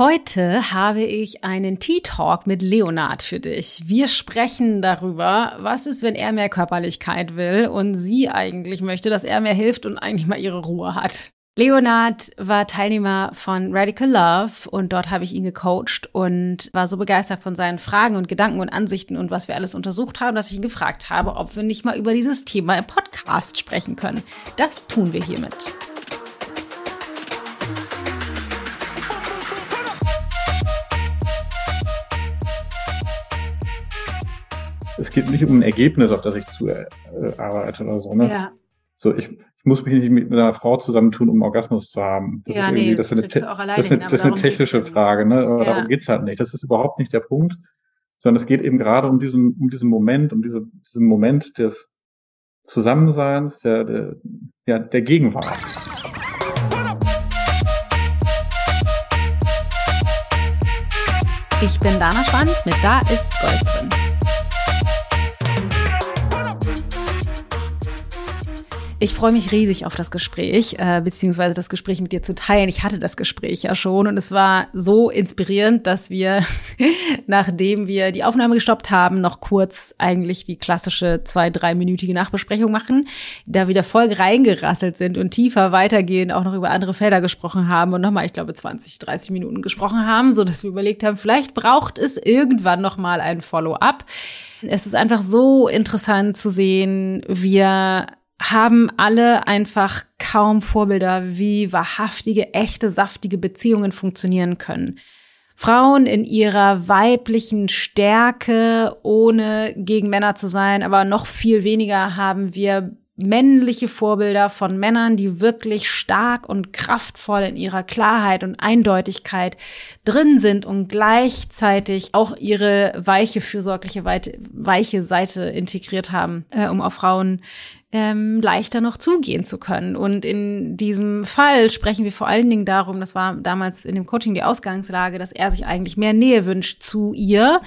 Heute habe ich einen Tea Talk mit Leonard für dich. Wir sprechen darüber, was ist, wenn er mehr Körperlichkeit will und sie eigentlich möchte, dass er mehr hilft und eigentlich mal ihre Ruhe hat. Leonard war Teilnehmer von Radical Love und dort habe ich ihn gecoacht und war so begeistert von seinen Fragen und Gedanken und Ansichten und was wir alles untersucht haben, dass ich ihn gefragt habe, ob wir nicht mal über dieses Thema im Podcast sprechen können. Das tun wir hiermit. Es geht nicht um ein Ergebnis, auf das ich zu äh, arbeite oder so. Ne? Ja. So, ich, ich muss mich nicht mit einer Frau zusammentun, um einen Orgasmus zu haben. Das ja, ist irgendwie, nee, das, das, ist eine, das, ist eine, das ist eine technische Frage, ne? Aber ja. darum geht's halt nicht. Das ist überhaupt nicht der Punkt, sondern es geht eben gerade um diesen, um diesen Moment, um diese, diesen Moment des Zusammenseins, der, der, ja, der Gegenwart. Ich bin Dana Schwand mit Da ist Gold drin. Ich freue mich riesig auf das Gespräch, äh, beziehungsweise das Gespräch mit dir zu teilen. Ich hatte das Gespräch ja schon und es war so inspirierend, dass wir, nachdem wir die Aufnahme gestoppt haben, noch kurz eigentlich die klassische zwei-, dreiminütige Nachbesprechung machen, da wieder voll reingerasselt sind und tiefer weitergehen, auch noch über andere Felder gesprochen haben und nochmal, ich glaube, 20, 30 Minuten gesprochen haben, so dass wir überlegt haben, vielleicht braucht es irgendwann nochmal ein Follow-up. Es ist einfach so interessant zu sehen, wir haben alle einfach kaum Vorbilder, wie wahrhaftige, echte, saftige Beziehungen funktionieren können. Frauen in ihrer weiblichen Stärke, ohne gegen Männer zu sein, aber noch viel weniger haben wir männliche Vorbilder von Männern, die wirklich stark und kraftvoll in ihrer Klarheit und Eindeutigkeit drin sind und gleichzeitig auch ihre weiche, fürsorgliche, weiche Seite integriert haben, äh, um auf Frauen ähm, leichter noch zugehen zu können. Und in diesem Fall sprechen wir vor allen Dingen darum, das war damals in dem Coaching die Ausgangslage, dass er sich eigentlich mehr Nähe wünscht zu ihr,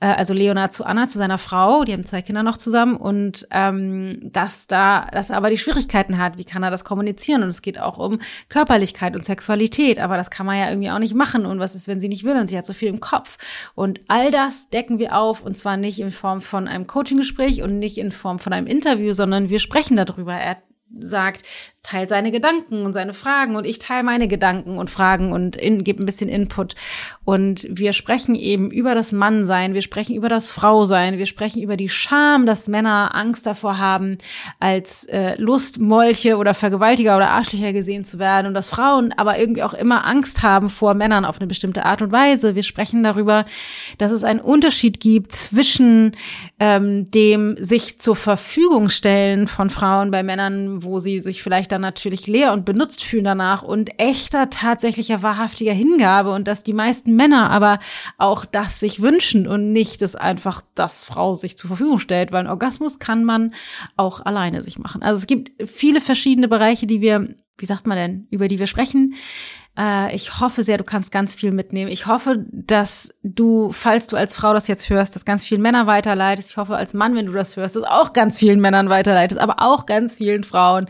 äh, also Leonard zu Anna, zu seiner Frau, die haben zwei Kinder noch zusammen und ähm, dass da, dass er aber die Schwierigkeiten hat, wie kann er das kommunizieren? Und es geht auch um Körperlichkeit und Sexualität, aber das kann man ja irgendwie auch nicht machen. Und was ist, wenn sie nicht will und sie hat so viel im Kopf? Und all das decken wir auf und zwar nicht in Form von einem Coaching-Gespräch und nicht in Form von einem Interview, sondern wir sprechen darüber. Er sagt, teilt seine Gedanken und seine Fragen und ich teile meine Gedanken und Fragen und in, gebe ein bisschen Input. Und wir sprechen eben über das Mannsein, wir sprechen über das Frausein, wir sprechen über die Scham, dass Männer Angst davor haben, als äh, Lustmolche oder Vergewaltiger oder Arschlöcher gesehen zu werden und dass Frauen aber irgendwie auch immer Angst haben vor Männern auf eine bestimmte Art und Weise. Wir sprechen darüber, dass es einen Unterschied gibt zwischen ähm, dem sich zur Verfügung stellen von Frauen bei Männern, wo sie sich vielleicht dann natürlich leer und benutzt fühlen danach und echter, tatsächlicher, wahrhaftiger Hingabe und dass die meisten Männer aber auch das sich wünschen und nicht dass einfach das Frau sich zur Verfügung stellt, weil ein Orgasmus kann man auch alleine sich machen. Also es gibt viele verschiedene Bereiche, die wir wie sagt man denn, über die wir sprechen. Äh, ich hoffe sehr, du kannst ganz viel mitnehmen. Ich hoffe, dass du, falls du als Frau das jetzt hörst, das ganz vielen Männern weiterleitest. Ich hoffe als Mann, wenn du das hörst, das auch ganz vielen Männern weiterleitest, aber auch ganz vielen Frauen,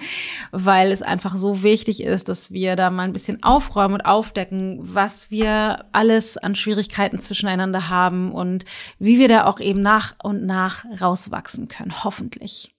weil es einfach so wichtig ist, dass wir da mal ein bisschen aufräumen und aufdecken, was wir alles an Schwierigkeiten zwischeneinander haben und wie wir da auch eben nach und nach rauswachsen können, hoffentlich.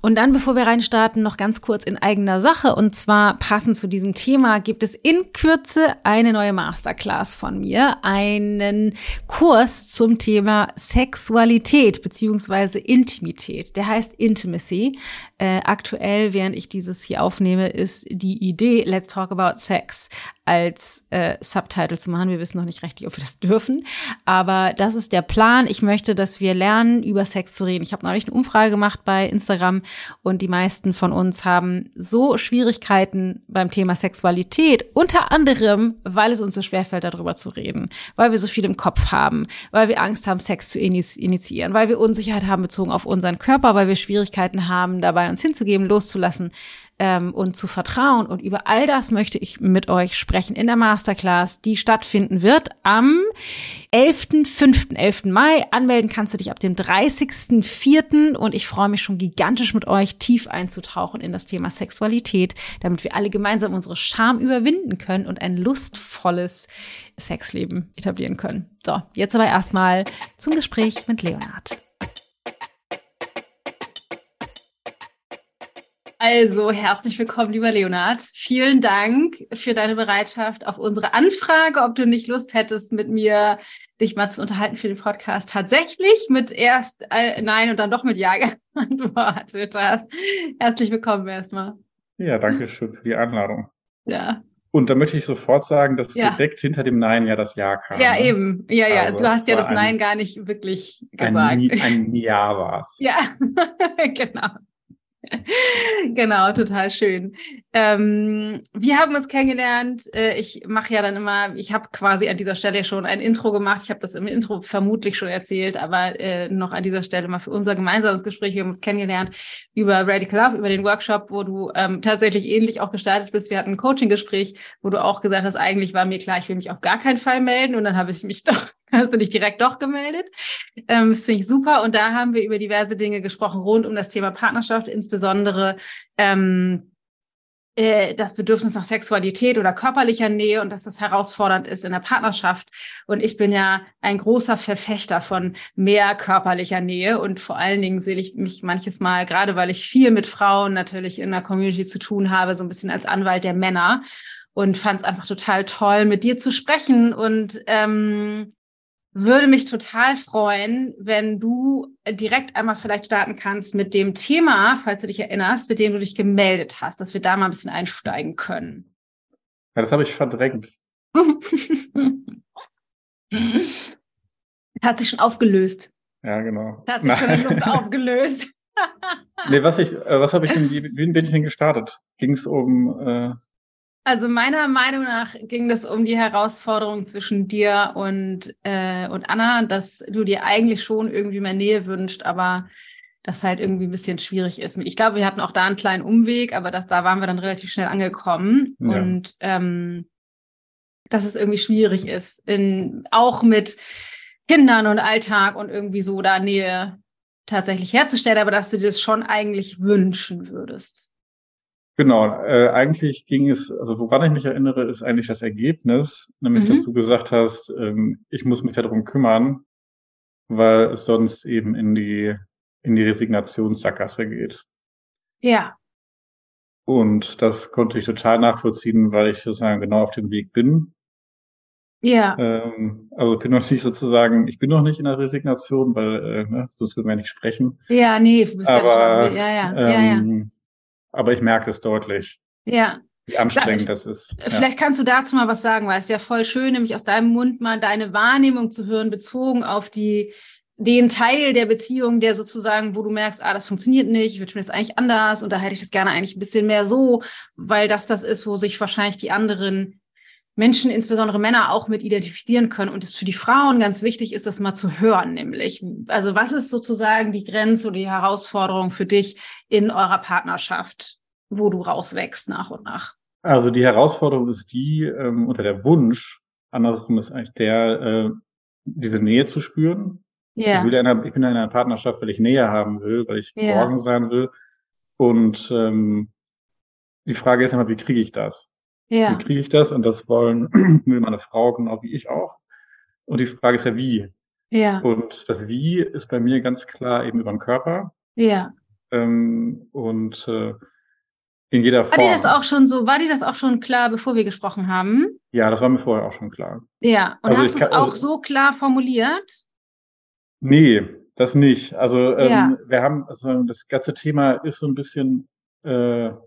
Und dann, bevor wir reinstarten, noch ganz kurz in eigener Sache. Und zwar passend zu diesem Thema gibt es in Kürze eine neue Masterclass von mir, einen Kurs zum Thema Sexualität beziehungsweise Intimität. Der heißt Intimacy. Äh, aktuell, während ich dieses hier aufnehme, ist die Idee Let's Talk About Sex als äh, Subtitle zu machen. Wir wissen noch nicht richtig, ob wir das dürfen, aber das ist der Plan. Ich möchte, dass wir lernen, über Sex zu reden. Ich habe neulich eine Umfrage gemacht bei Instagram und die meisten von uns haben so Schwierigkeiten beim Thema Sexualität, unter anderem, weil es uns so schwerfällt, darüber zu reden, weil wir so viel im Kopf haben, weil wir Angst haben, Sex zu initiieren, weil wir Unsicherheit haben bezogen auf unseren Körper, weil wir Schwierigkeiten haben, dabei uns hinzugeben, loszulassen ähm, und zu vertrauen. Und über all das möchte ich mit euch sprechen in der Masterclass, die stattfinden wird am 11.5., 11. Mai. Anmelden kannst du dich ab dem 30.4. und ich freue mich schon gigantisch mit euch tief einzutauchen in das Thema Sexualität, damit wir alle gemeinsam unsere Scham überwinden können und ein lustvolles Sexleben etablieren können. So, jetzt aber erstmal zum Gespräch mit Leonard. Also, herzlich willkommen, lieber Leonard. Vielen Dank für deine Bereitschaft auf unsere Anfrage, ob du nicht Lust hättest, mit mir dich mal zu unterhalten für den Podcast. Tatsächlich mit erst äh, Nein und dann doch mit Ja geantwortet hast. Herzlich willkommen erstmal. Ja, danke schön für die Einladung. Ja. Und da möchte ich sofort sagen, dass ja. direkt hinter dem Nein ja das Ja kam. Ja, ne? eben. Ja, ja. Also, du hast ja das Nein gar nicht wirklich gesagt. Ein, ein Ja war es. Ja, genau. genau, total schön. Ähm, wir haben uns kennengelernt. Äh, ich mache ja dann immer, ich habe quasi an dieser Stelle schon ein Intro gemacht. Ich habe das im Intro vermutlich schon erzählt, aber äh, noch an dieser Stelle mal für unser gemeinsames Gespräch. Wir haben uns kennengelernt über Radical Love, über den Workshop, wo du ähm, tatsächlich ähnlich auch gestartet bist. Wir hatten ein Coaching-Gespräch, wo du auch gesagt hast, eigentlich war mir klar, ich will mich auf gar keinen Fall melden. Und dann habe ich mich doch Hast du dich direkt doch gemeldet? Ähm, das finde ich super. Und da haben wir über diverse Dinge gesprochen rund um das Thema Partnerschaft, insbesondere ähm, äh, das Bedürfnis nach Sexualität oder körperlicher Nähe und dass das herausfordernd ist in der Partnerschaft. Und ich bin ja ein großer Verfechter von mehr körperlicher Nähe und vor allen Dingen sehe ich mich manches Mal, gerade weil ich viel mit Frauen natürlich in der Community zu tun habe, so ein bisschen als Anwalt der Männer und fand es einfach total toll, mit dir zu sprechen und ähm, würde mich total freuen, wenn du direkt einmal vielleicht starten kannst mit dem Thema, falls du dich erinnerst, mit dem du dich gemeldet hast, dass wir da mal ein bisschen einsteigen können. Ja, das habe ich verdrängt. Hat sich schon aufgelöst. Ja, genau. Hat sich schon in Luft aufgelöst. nee, was ich, äh, was habe ich denn, wie bin ich denn gestartet? Ging es um äh, also meiner Meinung nach ging es um die Herausforderung zwischen dir und, äh, und Anna, dass du dir eigentlich schon irgendwie mehr Nähe wünscht, aber das halt irgendwie ein bisschen schwierig ist. Ich glaube, wir hatten auch da einen kleinen Umweg, aber das, da waren wir dann relativ schnell angekommen. Ja. Und ähm, dass es irgendwie schwierig ist, in, auch mit Kindern und Alltag und irgendwie so da Nähe tatsächlich herzustellen, aber dass du dir das schon eigentlich wünschen würdest. Genau, äh, eigentlich ging es, also woran ich mich erinnere, ist eigentlich das Ergebnis, nämlich mhm. dass du gesagt hast, ähm, ich muss mich darum kümmern, weil es sonst eben in die in die Resignationssackgasse geht. Ja. Und das konnte ich total nachvollziehen, weil ich sozusagen genau auf dem Weg bin. Ja. Ähm, also bin noch nicht sozusagen, ich bin noch nicht in der Resignation, weil äh, ne, sonst würden wir nicht sprechen. Ja, nee, du bist Aber, ja, ja, ja, ähm, ja, ja aber ich merke es deutlich. Ja. Wie anstrengend Sag, das ist. Vielleicht ja. kannst du dazu mal was sagen, weil es wäre voll schön, nämlich aus deinem Mund mal deine Wahrnehmung zu hören, bezogen auf die, den Teil der Beziehung, der sozusagen, wo du merkst, ah, das funktioniert nicht, ich würde mir das eigentlich anders und da hätte ich das gerne eigentlich ein bisschen mehr so, weil das das ist, wo sich wahrscheinlich die anderen Menschen, insbesondere Männer, auch mit identifizieren können und es für die Frauen ganz wichtig ist, das mal zu hören, nämlich. Also was ist sozusagen die Grenze oder die Herausforderung für dich in eurer Partnerschaft, wo du rauswächst nach und nach? Also die Herausforderung ist die, ähm, unter der Wunsch, andersrum ist eigentlich der, äh, diese Nähe zu spüren. Ja. Ich, einer, ich bin in einer Partnerschaft, weil ich Nähe haben will, weil ich ja. geborgen sein will. Und ähm, die Frage ist immer, wie kriege ich das? Ja. Wie kriege ich das? Und das wollen, will meine Frau genau wie ich auch. Und die Frage ist ja, wie? Ja. Und das Wie ist bei mir ganz klar eben über den Körper. Ja. Ähm, und äh, in jeder Form. War dir das auch schon so, war dir das auch schon klar, bevor wir gesprochen haben? Ja, das war mir vorher auch schon klar. Ja, und also hast du es auch also, so klar formuliert? Nee, das nicht. Also ähm, ja. wir haben, also das ganze Thema ist so ein bisschen, äh, ja,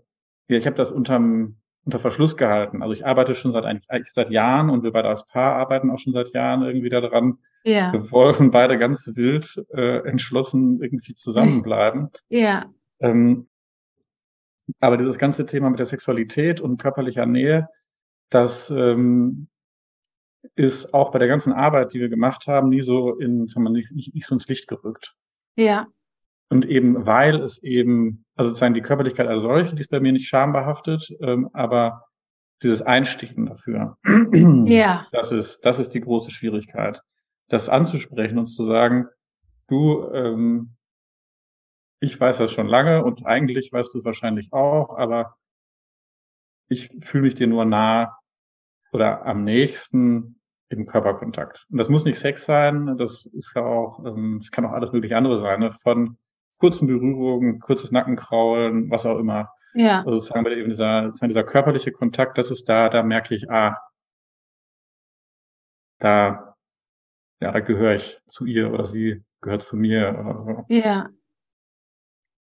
ich habe das unterm unter Verschluss gehalten. Also ich arbeite schon seit eigentlich seit Jahren und wir beide als Paar arbeiten auch schon seit Jahren irgendwie daran. Ja. Wir wollen beide ganz wild äh, entschlossen irgendwie zusammenbleiben. Ja. Ähm, aber dieses ganze Thema mit der Sexualität und körperlicher Nähe, das ähm, ist auch bei der ganzen Arbeit, die wir gemacht haben, nie so in, sagen wir, nicht, nicht so ins Licht gerückt. Ja. Und eben, weil es eben, also sozusagen die Körperlichkeit als solche, die ist bei mir nicht schambehaftet, ähm, aber dieses Einstehen dafür. Ja. Das ist, das ist die große Schwierigkeit. Das anzusprechen und zu sagen, du, ähm, ich weiß das schon lange und eigentlich weißt du es wahrscheinlich auch, aber ich fühle mich dir nur nah oder am nächsten im Körperkontakt. Und das muss nicht Sex sein, das ist ja auch, ähm, es kann auch alles mögliche andere sein, ne? von kurzen Berührungen, kurzes Nackenkraulen, was auch immer. Ja. Also sagen wir eben dieser, dieser körperliche Kontakt, das ist da, da merke ich, ah, da, ja, da gehöre ich zu ihr oder sie gehört zu mir oder so. Ja.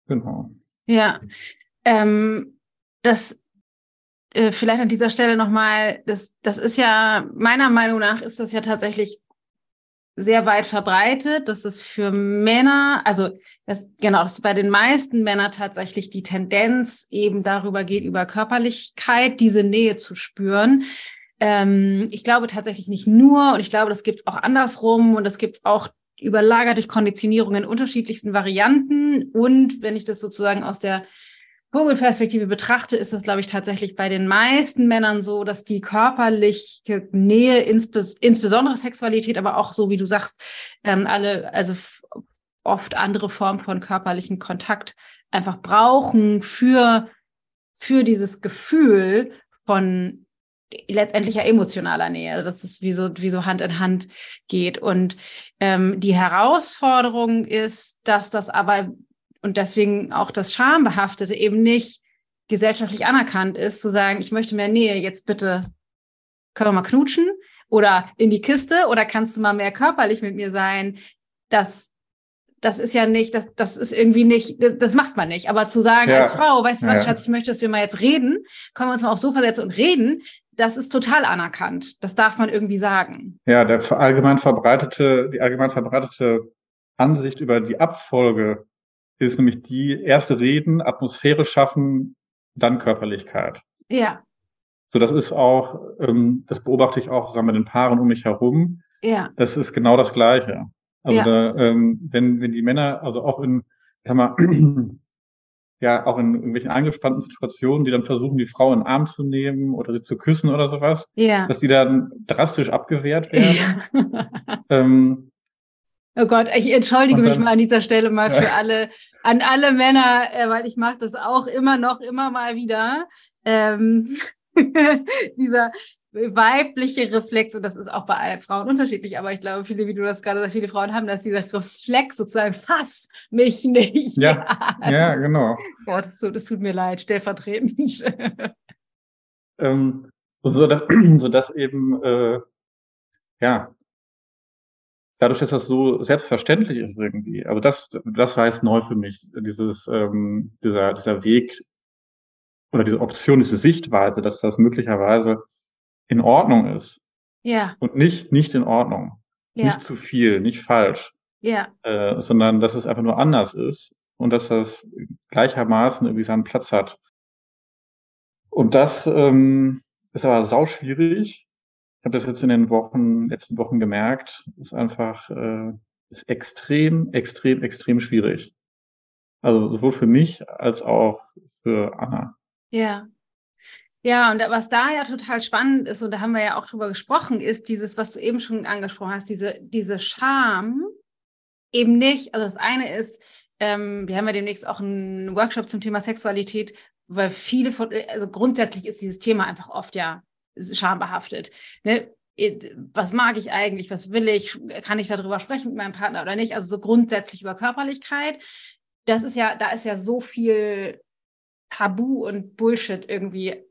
Genau. Ja. Ähm, das äh, vielleicht an dieser Stelle nochmal, das, das ist ja, meiner Meinung nach ist das ja tatsächlich sehr weit verbreitet, dass es für Männer, also das, genau, dass bei den meisten Männern tatsächlich die Tendenz eben darüber geht, über Körperlichkeit diese Nähe zu spüren. Ähm, ich glaube tatsächlich nicht nur, und ich glaube, das gibt es auch andersrum und das gibt es auch überlagert durch Konditionierung in unterschiedlichsten Varianten. Und wenn ich das sozusagen aus der Vogelperspektive betrachte, ist das, glaube ich, tatsächlich bei den meisten Männern so, dass die körperliche Nähe, insbes insbesondere Sexualität, aber auch so, wie du sagst, ähm, alle, also oft andere Formen von körperlichem Kontakt einfach brauchen für, für dieses Gefühl von letztendlicher emotionaler Nähe, also dass es wie so, wie so Hand in Hand geht. Und ähm, die Herausforderung ist, dass das aber und deswegen auch das Schambehaftete eben nicht gesellschaftlich anerkannt ist, zu sagen, ich möchte mehr Nähe, jetzt bitte können wir mal knutschen oder in die Kiste oder kannst du mal mehr körperlich mit mir sein? Das, das ist ja nicht, das, das ist irgendwie nicht, das, das macht man nicht. Aber zu sagen ja. als Frau, weißt du was, ja. Schatz, ich möchte, dass wir mal jetzt reden, können wir uns mal aufs Sofa setzen und reden, das ist total anerkannt. Das darf man irgendwie sagen. Ja, der allgemein verbreitete, die allgemein verbreitete Ansicht über die Abfolge ist nämlich die erste Reden, Atmosphäre schaffen, dann Körperlichkeit. Ja. So, das ist auch, ähm, das beobachte ich auch, sagen wir, den Paaren um mich herum. Ja. Das ist genau das Gleiche. Also ja. da, ähm, wenn, wenn die Männer, also auch in, ich sag mal, ja, auch in irgendwelchen angespannten Situationen, die dann versuchen, die Frau in den Arm zu nehmen oder sie zu küssen oder sowas, ja. dass die dann drastisch abgewehrt werden. Ja. Ähm, Oh Gott, ich entschuldige dann, mich mal an dieser Stelle mal für alle, an alle Männer, äh, weil ich mache das auch immer noch, immer mal wieder. Ähm, dieser weibliche Reflex, und das ist auch bei allen Frauen unterschiedlich, aber ich glaube, viele, wie du das gerade sagst, viele Frauen haben, dass dieser Reflex sozusagen, fass mich nicht. Ja, an. ja genau. Boah, das tut, das tut mir leid, stellvertretend. ähm, so, dass, so dass eben, äh, ja, dadurch, dass das so selbstverständlich ist irgendwie. Also das, das war jetzt neu für mich, dieses, ähm, dieser, dieser Weg oder diese Option, diese Sichtweise, dass das möglicherweise in Ordnung ist. Ja. Und nicht, nicht in Ordnung. Ja. Nicht zu viel, nicht falsch. Ja. Äh, sondern dass es einfach nur anders ist und dass das gleichermaßen irgendwie seinen Platz hat. Und das ähm, ist aber sau schwierig, habe das jetzt in den Wochen, letzten Wochen gemerkt, ist einfach, äh, ist extrem, extrem, extrem schwierig. Also sowohl für mich als auch für Anna. Ja. Ja, und was da ja total spannend ist, und da haben wir ja auch drüber gesprochen, ist dieses, was du eben schon angesprochen hast, diese, diese Scham eben nicht, also das eine ist, ähm, wir haben ja demnächst auch einen Workshop zum Thema Sexualität, weil viele von, also grundsätzlich ist dieses Thema einfach oft ja schambehaftet. Ne? Was mag ich eigentlich? Was will ich? Kann ich darüber sprechen mit meinem Partner oder nicht? Also so grundsätzlich über Körperlichkeit. Das ist ja, da ist ja so viel Tabu und Bullshit irgendwie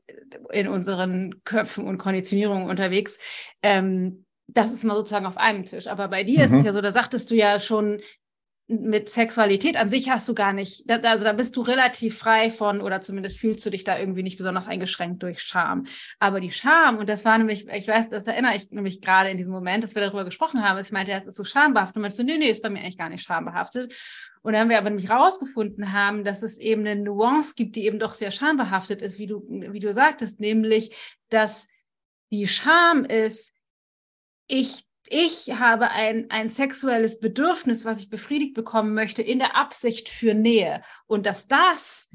in unseren Köpfen und Konditionierungen unterwegs. Ähm, das ist mal sozusagen auf einem Tisch. Aber bei dir mhm. ist es mhm. ja so, da sagtest du ja schon, mit Sexualität an sich hast du gar nicht, also da bist du relativ frei von oder zumindest fühlst du dich da irgendwie nicht besonders eingeschränkt durch Scham. Aber die Scham, und das war nämlich, ich weiß, das erinnere ich nämlich gerade in diesem Moment, dass wir darüber gesprochen haben, ich meinte, es ist so schambehaftet. Und meinte nee, nee, ist bei mir eigentlich gar nicht schambehaftet. Und dann haben wir aber nämlich rausgefunden haben, dass es eben eine Nuance gibt, die eben doch sehr schambehaftet ist, wie du, wie du sagtest, nämlich, dass die Scham ist, ich ich habe ein, ein sexuelles Bedürfnis, was ich befriedigt bekommen möchte, in der Absicht für Nähe. Und dass das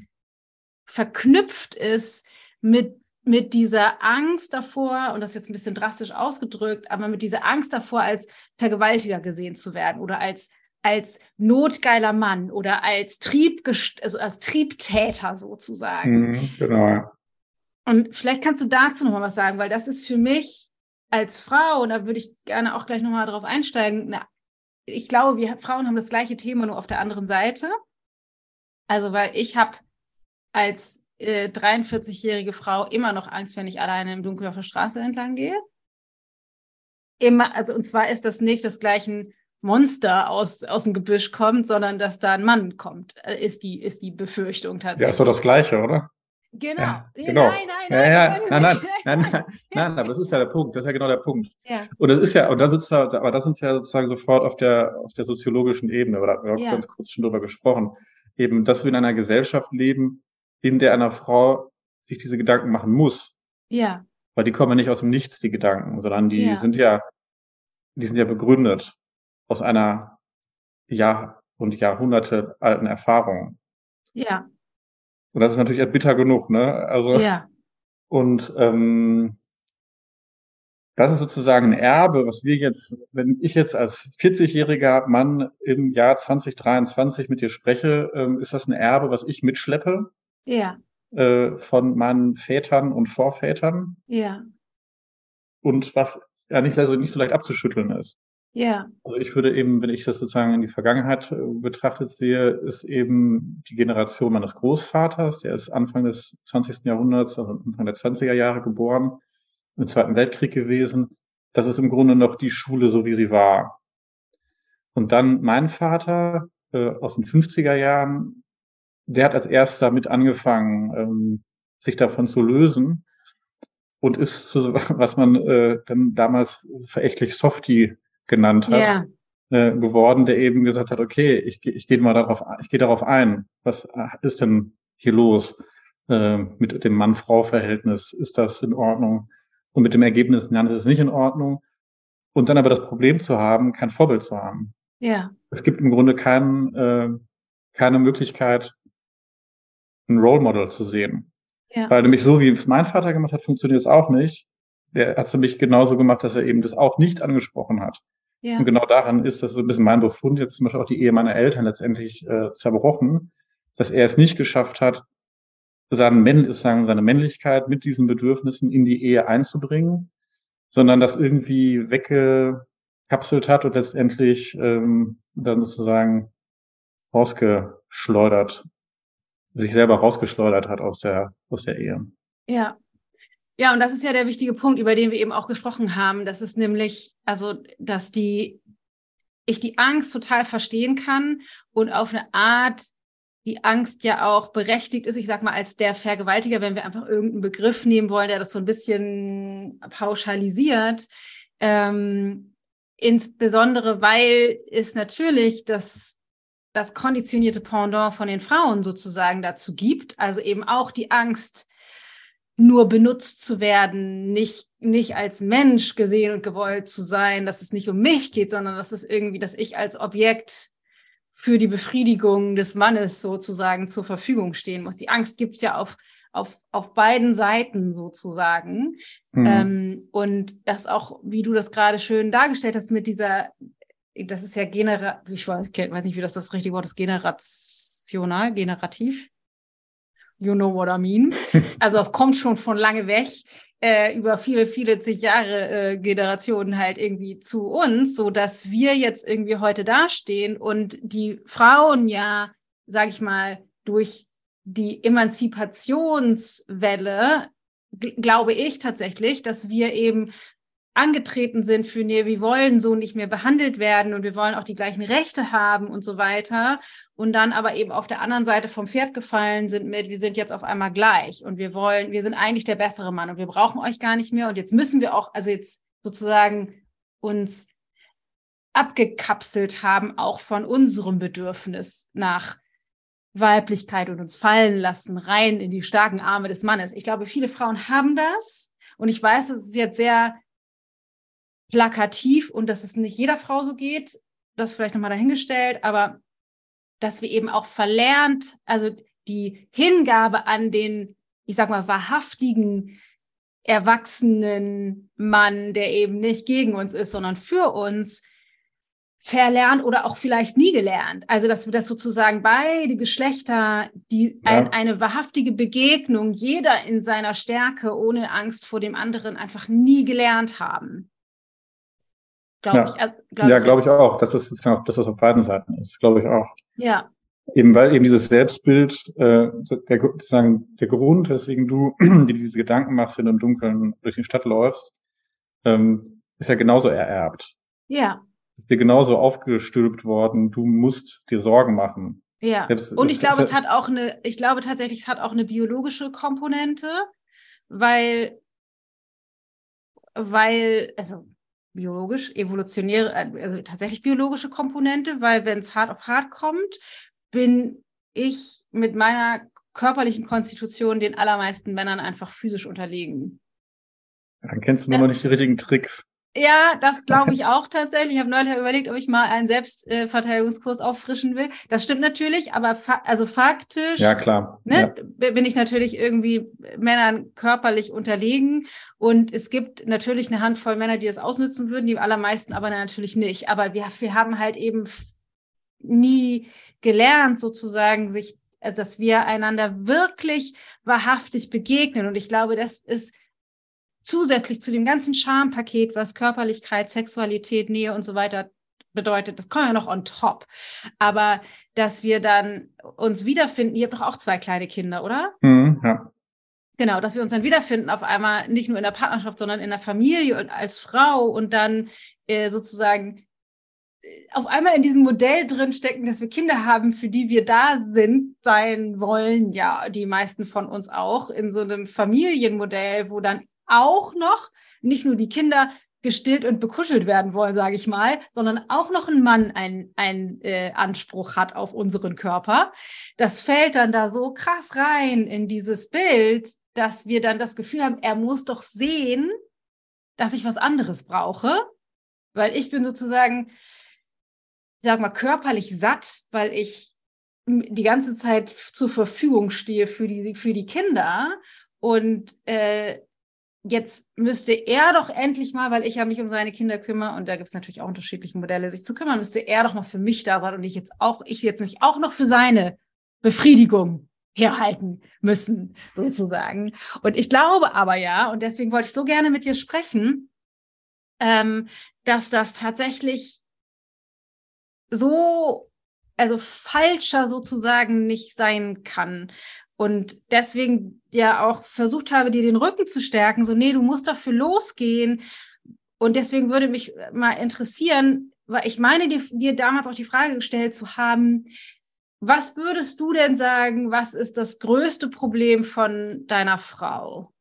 verknüpft ist mit, mit dieser Angst davor, und das ist jetzt ein bisschen drastisch ausgedrückt, aber mit dieser Angst davor, als Vergewaltiger gesehen zu werden oder als als notgeiler Mann oder als also als Triebtäter sozusagen. Mhm, genau. Und vielleicht kannst du dazu noch mal was sagen, weil das ist für mich als Frau, und da würde ich gerne auch gleich noch mal drauf einsteigen, na, ich glaube, wir Frauen haben das gleiche Thema nur auf der anderen Seite. Also, weil ich habe als äh, 43-jährige Frau immer noch Angst, wenn ich alleine im Dunkeln auf der Straße entlang gehe. Immer, also und zwar ist das nicht das gleiche Monster aus, aus dem Gebüsch kommt, sondern dass da ein Mann kommt, äh, ist die, ist die Befürchtung tatsächlich. Ja, ist doch das Gleiche, oder? Genau. Ja, genau. Nein, nein, nein. Ja, ja. Nein, nein, nein, nein, nein, aber das ist ja der Punkt. Das ist ja genau der Punkt. Ja. Und das ist ja, und da sitzt wir, aber da sind wir sozusagen sofort auf der, auf der soziologischen Ebene, oder da haben wir ja. ganz kurz schon drüber gesprochen. Eben, dass wir in einer Gesellschaft leben, in der einer Frau sich diese Gedanken machen muss. Ja. Weil die kommen nicht aus dem Nichts, die Gedanken, sondern die ja. sind ja, die sind ja begründet aus einer Jahr- und Jahrhunderte alten Erfahrung. Ja. Und das ist natürlich bitter genug, ne? Also ja. und ähm, das ist sozusagen ein Erbe, was wir jetzt, wenn ich jetzt als 40-jähriger Mann im Jahr 2023 mit dir spreche, ähm, ist das ein Erbe, was ich mitschleppe. Ja. Äh, von meinen Vätern und Vorvätern. Ja. Und was ja nicht, also nicht so leicht abzuschütteln ist. Ja. Also ich würde eben, wenn ich das sozusagen in die Vergangenheit äh, betrachtet sehe, ist eben die Generation meines Großvaters, der ist Anfang des 20. Jahrhunderts, also Anfang der 20er Jahre geboren, im Zweiten Weltkrieg gewesen. Das ist im Grunde noch die Schule, so wie sie war. Und dann mein Vater äh, aus den 50er Jahren, der hat als erster mit angefangen, ähm, sich davon zu lösen und ist was man äh, dann damals verächtlich Softie genannt hat, ja. äh, geworden, der eben gesagt hat, okay, ich, ich gehe mal darauf, ich gehe darauf ein. Was ist denn hier los äh, mit dem Mann-Frau-Verhältnis? Ist das in Ordnung? Und mit dem Ergebnis, nein, das ist nicht in Ordnung. Und dann aber das Problem zu haben, kein Vorbild zu haben. Ja. Es gibt im Grunde kein, äh, keine Möglichkeit, ein Role Model zu sehen. Ja. Weil nämlich so, wie es mein Vater gemacht hat, funktioniert es auch nicht der hat es nämlich genauso gemacht, dass er eben das auch nicht angesprochen hat. Ja. Und genau daran ist das so ein bisschen mein Befund, jetzt zum Beispiel auch die Ehe meiner Eltern letztendlich äh, zerbrochen, dass er es nicht geschafft hat, seine, sagen, seine Männlichkeit mit diesen Bedürfnissen in die Ehe einzubringen, sondern das irgendwie weggekapselt hat und letztendlich ähm, dann sozusagen rausgeschleudert, sich selber rausgeschleudert hat aus der, aus der Ehe. Ja, ja, und das ist ja der wichtige Punkt, über den wir eben auch gesprochen haben. Das ist nämlich, also, dass die, ich die Angst total verstehen kann und auf eine Art die Angst ja auch berechtigt ist. Ich sag mal, als der Vergewaltiger, wenn wir einfach irgendeinen Begriff nehmen wollen, der das so ein bisschen pauschalisiert. Ähm, insbesondere, weil es natürlich das das konditionierte Pendant von den Frauen sozusagen dazu gibt, also eben auch die Angst, nur benutzt zu werden, nicht, nicht als Mensch gesehen und gewollt zu sein, dass es nicht um mich geht, sondern dass es irgendwie, dass ich als Objekt für die Befriedigung des Mannes sozusagen zur Verfügung stehen muss. Die Angst gibt's ja auf, auf, auf beiden Seiten sozusagen. Mhm. Ähm, und das auch, wie du das gerade schön dargestellt hast, mit dieser, das ist ja genera, ich weiß, weiß nicht, wie das das richtige Wort ist, generational, generativ You know what I mean. Also das kommt schon von lange weg äh, über viele, viele zig Jahre äh, Generationen halt irgendwie zu uns, so dass wir jetzt irgendwie heute dastehen und die Frauen ja, sag ich mal, durch die Emanzipationswelle glaube ich tatsächlich, dass wir eben angetreten sind für, nee, wir wollen so nicht mehr behandelt werden und wir wollen auch die gleichen Rechte haben und so weiter. Und dann aber eben auf der anderen Seite vom Pferd gefallen sind mit, wir sind jetzt auf einmal gleich und wir wollen, wir sind eigentlich der bessere Mann und wir brauchen euch gar nicht mehr und jetzt müssen wir auch, also jetzt sozusagen uns abgekapselt haben, auch von unserem Bedürfnis nach Weiblichkeit und uns fallen lassen, rein in die starken Arme des Mannes. Ich glaube, viele Frauen haben das. Und ich weiß, es ist jetzt sehr plakativ und dass es nicht jeder Frau so geht, das vielleicht nochmal dahingestellt, aber dass wir eben auch verlernt, also die Hingabe an den, ich sag mal, wahrhaftigen, erwachsenen Mann, der eben nicht gegen uns ist, sondern für uns, verlernt oder auch vielleicht nie gelernt. Also, dass wir das sozusagen beide Geschlechter, die ja. ein, eine wahrhaftige Begegnung, jeder in seiner Stärke, ohne Angst vor dem anderen, einfach nie gelernt haben. Glaube ja. ich. Äh, glaub ja, glaube ich auch. Dass das, dass das auf beiden Seiten ist, glaube ich auch. Ja. Eben weil eben dieses Selbstbild, äh, der, sagen, der Grund, weswegen du dir diese Gedanken machst, wenn du im Dunkeln durch die Stadt läufst, ähm, ist ja genauso ererbt. Ja dir genauso aufgestülpt worden, du musst dir Sorgen machen. Ja. Selbst, und ich glaube, es hat auch eine, ich glaube tatsächlich, es hat auch eine biologische Komponente, weil, weil, also biologisch, evolutionäre, also tatsächlich biologische Komponente, weil wenn es hart auf hart kommt, bin ich mit meiner körperlichen Konstitution den allermeisten Männern einfach physisch unterlegen. Dann kennst du ja. noch nicht die richtigen Tricks. Ja, das glaube ich auch tatsächlich. Ich habe neulich überlegt, ob ich mal einen Selbstverteidigungskurs auffrischen will. Das stimmt natürlich, aber fa also faktisch ja, klar. Ne, ja. bin ich natürlich irgendwie Männern körperlich unterlegen. Und es gibt natürlich eine Handvoll Männer, die das ausnutzen würden, die allermeisten aber natürlich nicht. Aber wir, wir haben halt eben nie gelernt, sozusagen, sich, dass wir einander wirklich wahrhaftig begegnen. Und ich glaube, das ist zusätzlich zu dem ganzen Charmpaket, was Körperlichkeit, Sexualität, Nähe und so weiter bedeutet, das kommt ja noch on top. Aber dass wir dann uns wiederfinden, ihr habt doch auch zwei kleine Kinder, oder? Mhm, ja. Genau, dass wir uns dann wiederfinden auf einmal nicht nur in der Partnerschaft, sondern in der Familie und als Frau und dann äh, sozusagen äh, auf einmal in diesem Modell drin stecken, dass wir Kinder haben, für die wir da sind, sein wollen, ja, die meisten von uns auch, in so einem Familienmodell, wo dann auch noch nicht nur die Kinder gestillt und bekuschelt werden wollen, sage ich mal, sondern auch noch ein Mann einen äh, Anspruch hat auf unseren Körper. Das fällt dann da so krass rein in dieses Bild, dass wir dann das Gefühl haben, er muss doch sehen, dass ich was anderes brauche, weil ich bin sozusagen, sag mal, körperlich satt, weil ich die ganze Zeit zur Verfügung stehe für die, für die Kinder und äh, jetzt müsste er doch endlich mal, weil ich ja mich um seine Kinder kümmere und da gibt es natürlich auch unterschiedliche Modelle, sich zu kümmern, müsste er doch mal für mich da sein und ich jetzt auch, ich jetzt nämlich auch noch für seine Befriedigung herhalten müssen, sozusagen. Und ich glaube aber ja, und deswegen wollte ich so gerne mit dir sprechen, ähm, dass das tatsächlich so, also falscher sozusagen nicht sein kann. Und deswegen ja auch versucht habe, dir den Rücken zu stärken, so, nee, du musst dafür losgehen. Und deswegen würde mich mal interessieren, weil ich meine, dir, dir damals auch die Frage gestellt zu haben, was würdest du denn sagen, was ist das größte Problem von deiner Frau?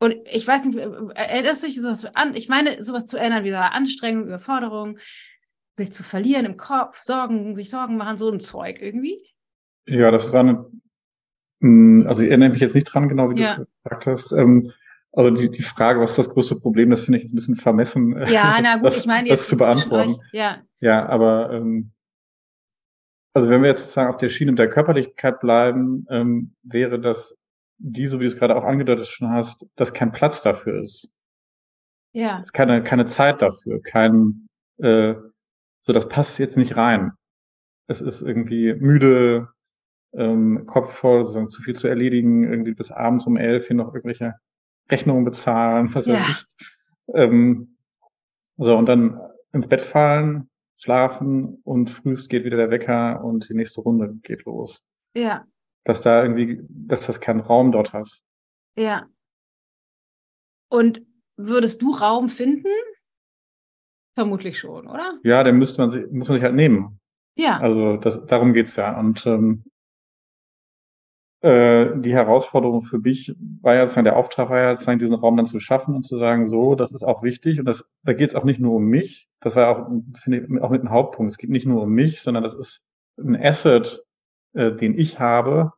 Und ich weiß nicht, erinnerst du dich sowas an? Ich meine, sowas zu erinnern wie Anstrengung, Überforderung, sich zu verlieren im Kopf, Sorgen, sich Sorgen machen, so ein Zeug irgendwie? Ja, das war eine, hm, also ich erinnere mich jetzt nicht dran, genau wie ja. du es gesagt hast. Ähm, also die, die Frage, was ist das größte Problem, das finde ich jetzt ein bisschen vermessen, ja, das, na gut, das, ich meine, das zu beantworten. Euch, ja. ja, aber ähm, also wenn wir jetzt sozusagen auf der Schiene der Körperlichkeit bleiben, ähm, wäre das die, so wie du es gerade auch angedeutet schon hast, dass kein Platz dafür ist. Ja. Es ist keine, keine Zeit dafür, kein, äh, so das passt jetzt nicht rein. Es ist irgendwie müde, ähm, Kopf voll, sozusagen zu viel zu erledigen, irgendwie bis abends um elf hier noch irgendwelche Rechnungen bezahlen, was ja. weiß ich. Ähm, so, und dann ins Bett fallen, schlafen und frühst geht wieder der Wecker und die nächste Runde geht los. Ja. Dass da irgendwie, dass das keinen Raum dort hat. Ja. Und würdest du Raum finden? Vermutlich schon, oder? Ja, den müsste man sich, muss man sich halt nehmen. Ja. Also das, darum geht's ja. Und ähm, äh, die Herausforderung für mich war ja sozusagen, der Auftrag war ja sozusagen, diesen Raum dann zu schaffen und zu sagen, so, das ist auch wichtig und das, da geht es auch nicht nur um mich. Das war auch, finde ich, auch mit einem Hauptpunkt. Es geht nicht nur um mich, sondern das ist ein Asset, äh, den ich habe,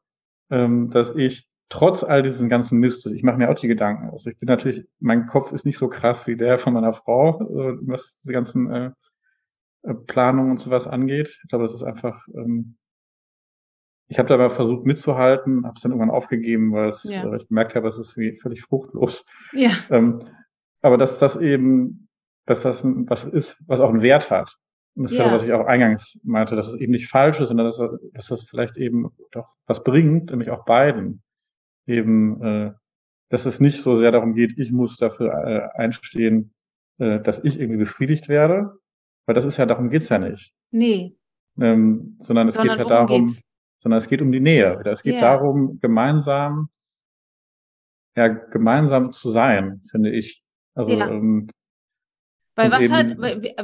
ähm, dass ich trotz all diesen ganzen Mist, ich mache mir auch die Gedanken. Also ich bin natürlich, mein Kopf ist nicht so krass wie der von meiner Frau, was die ganzen äh, äh, Planungen und sowas angeht. Ich glaube, das ist einfach, ähm, ich habe dabei versucht mitzuhalten, habe es dann irgendwann aufgegeben, weil es, ja. äh, ich gemerkt habe, es ist wie völlig fruchtlos. Ja. Ähm, aber dass das eben, dass das was ist, was auch einen Wert hat. Und das ja. ist ja, was ich auch eingangs meinte, dass es eben nicht falsch ist, sondern dass, dass das vielleicht eben doch was bringt, nämlich auch beiden eben, äh, dass es nicht so sehr darum geht, ich muss dafür äh, einstehen, äh, dass ich irgendwie befriedigt werde, weil das ist ja, darum geht's ja nicht. Nee. Ähm, sondern es sondern geht ja darum, geht's? Sondern es geht um die Nähe. Es geht yeah. darum, gemeinsam, ja, gemeinsam zu sein, finde ich. Also, ja. ähm, weil was hat,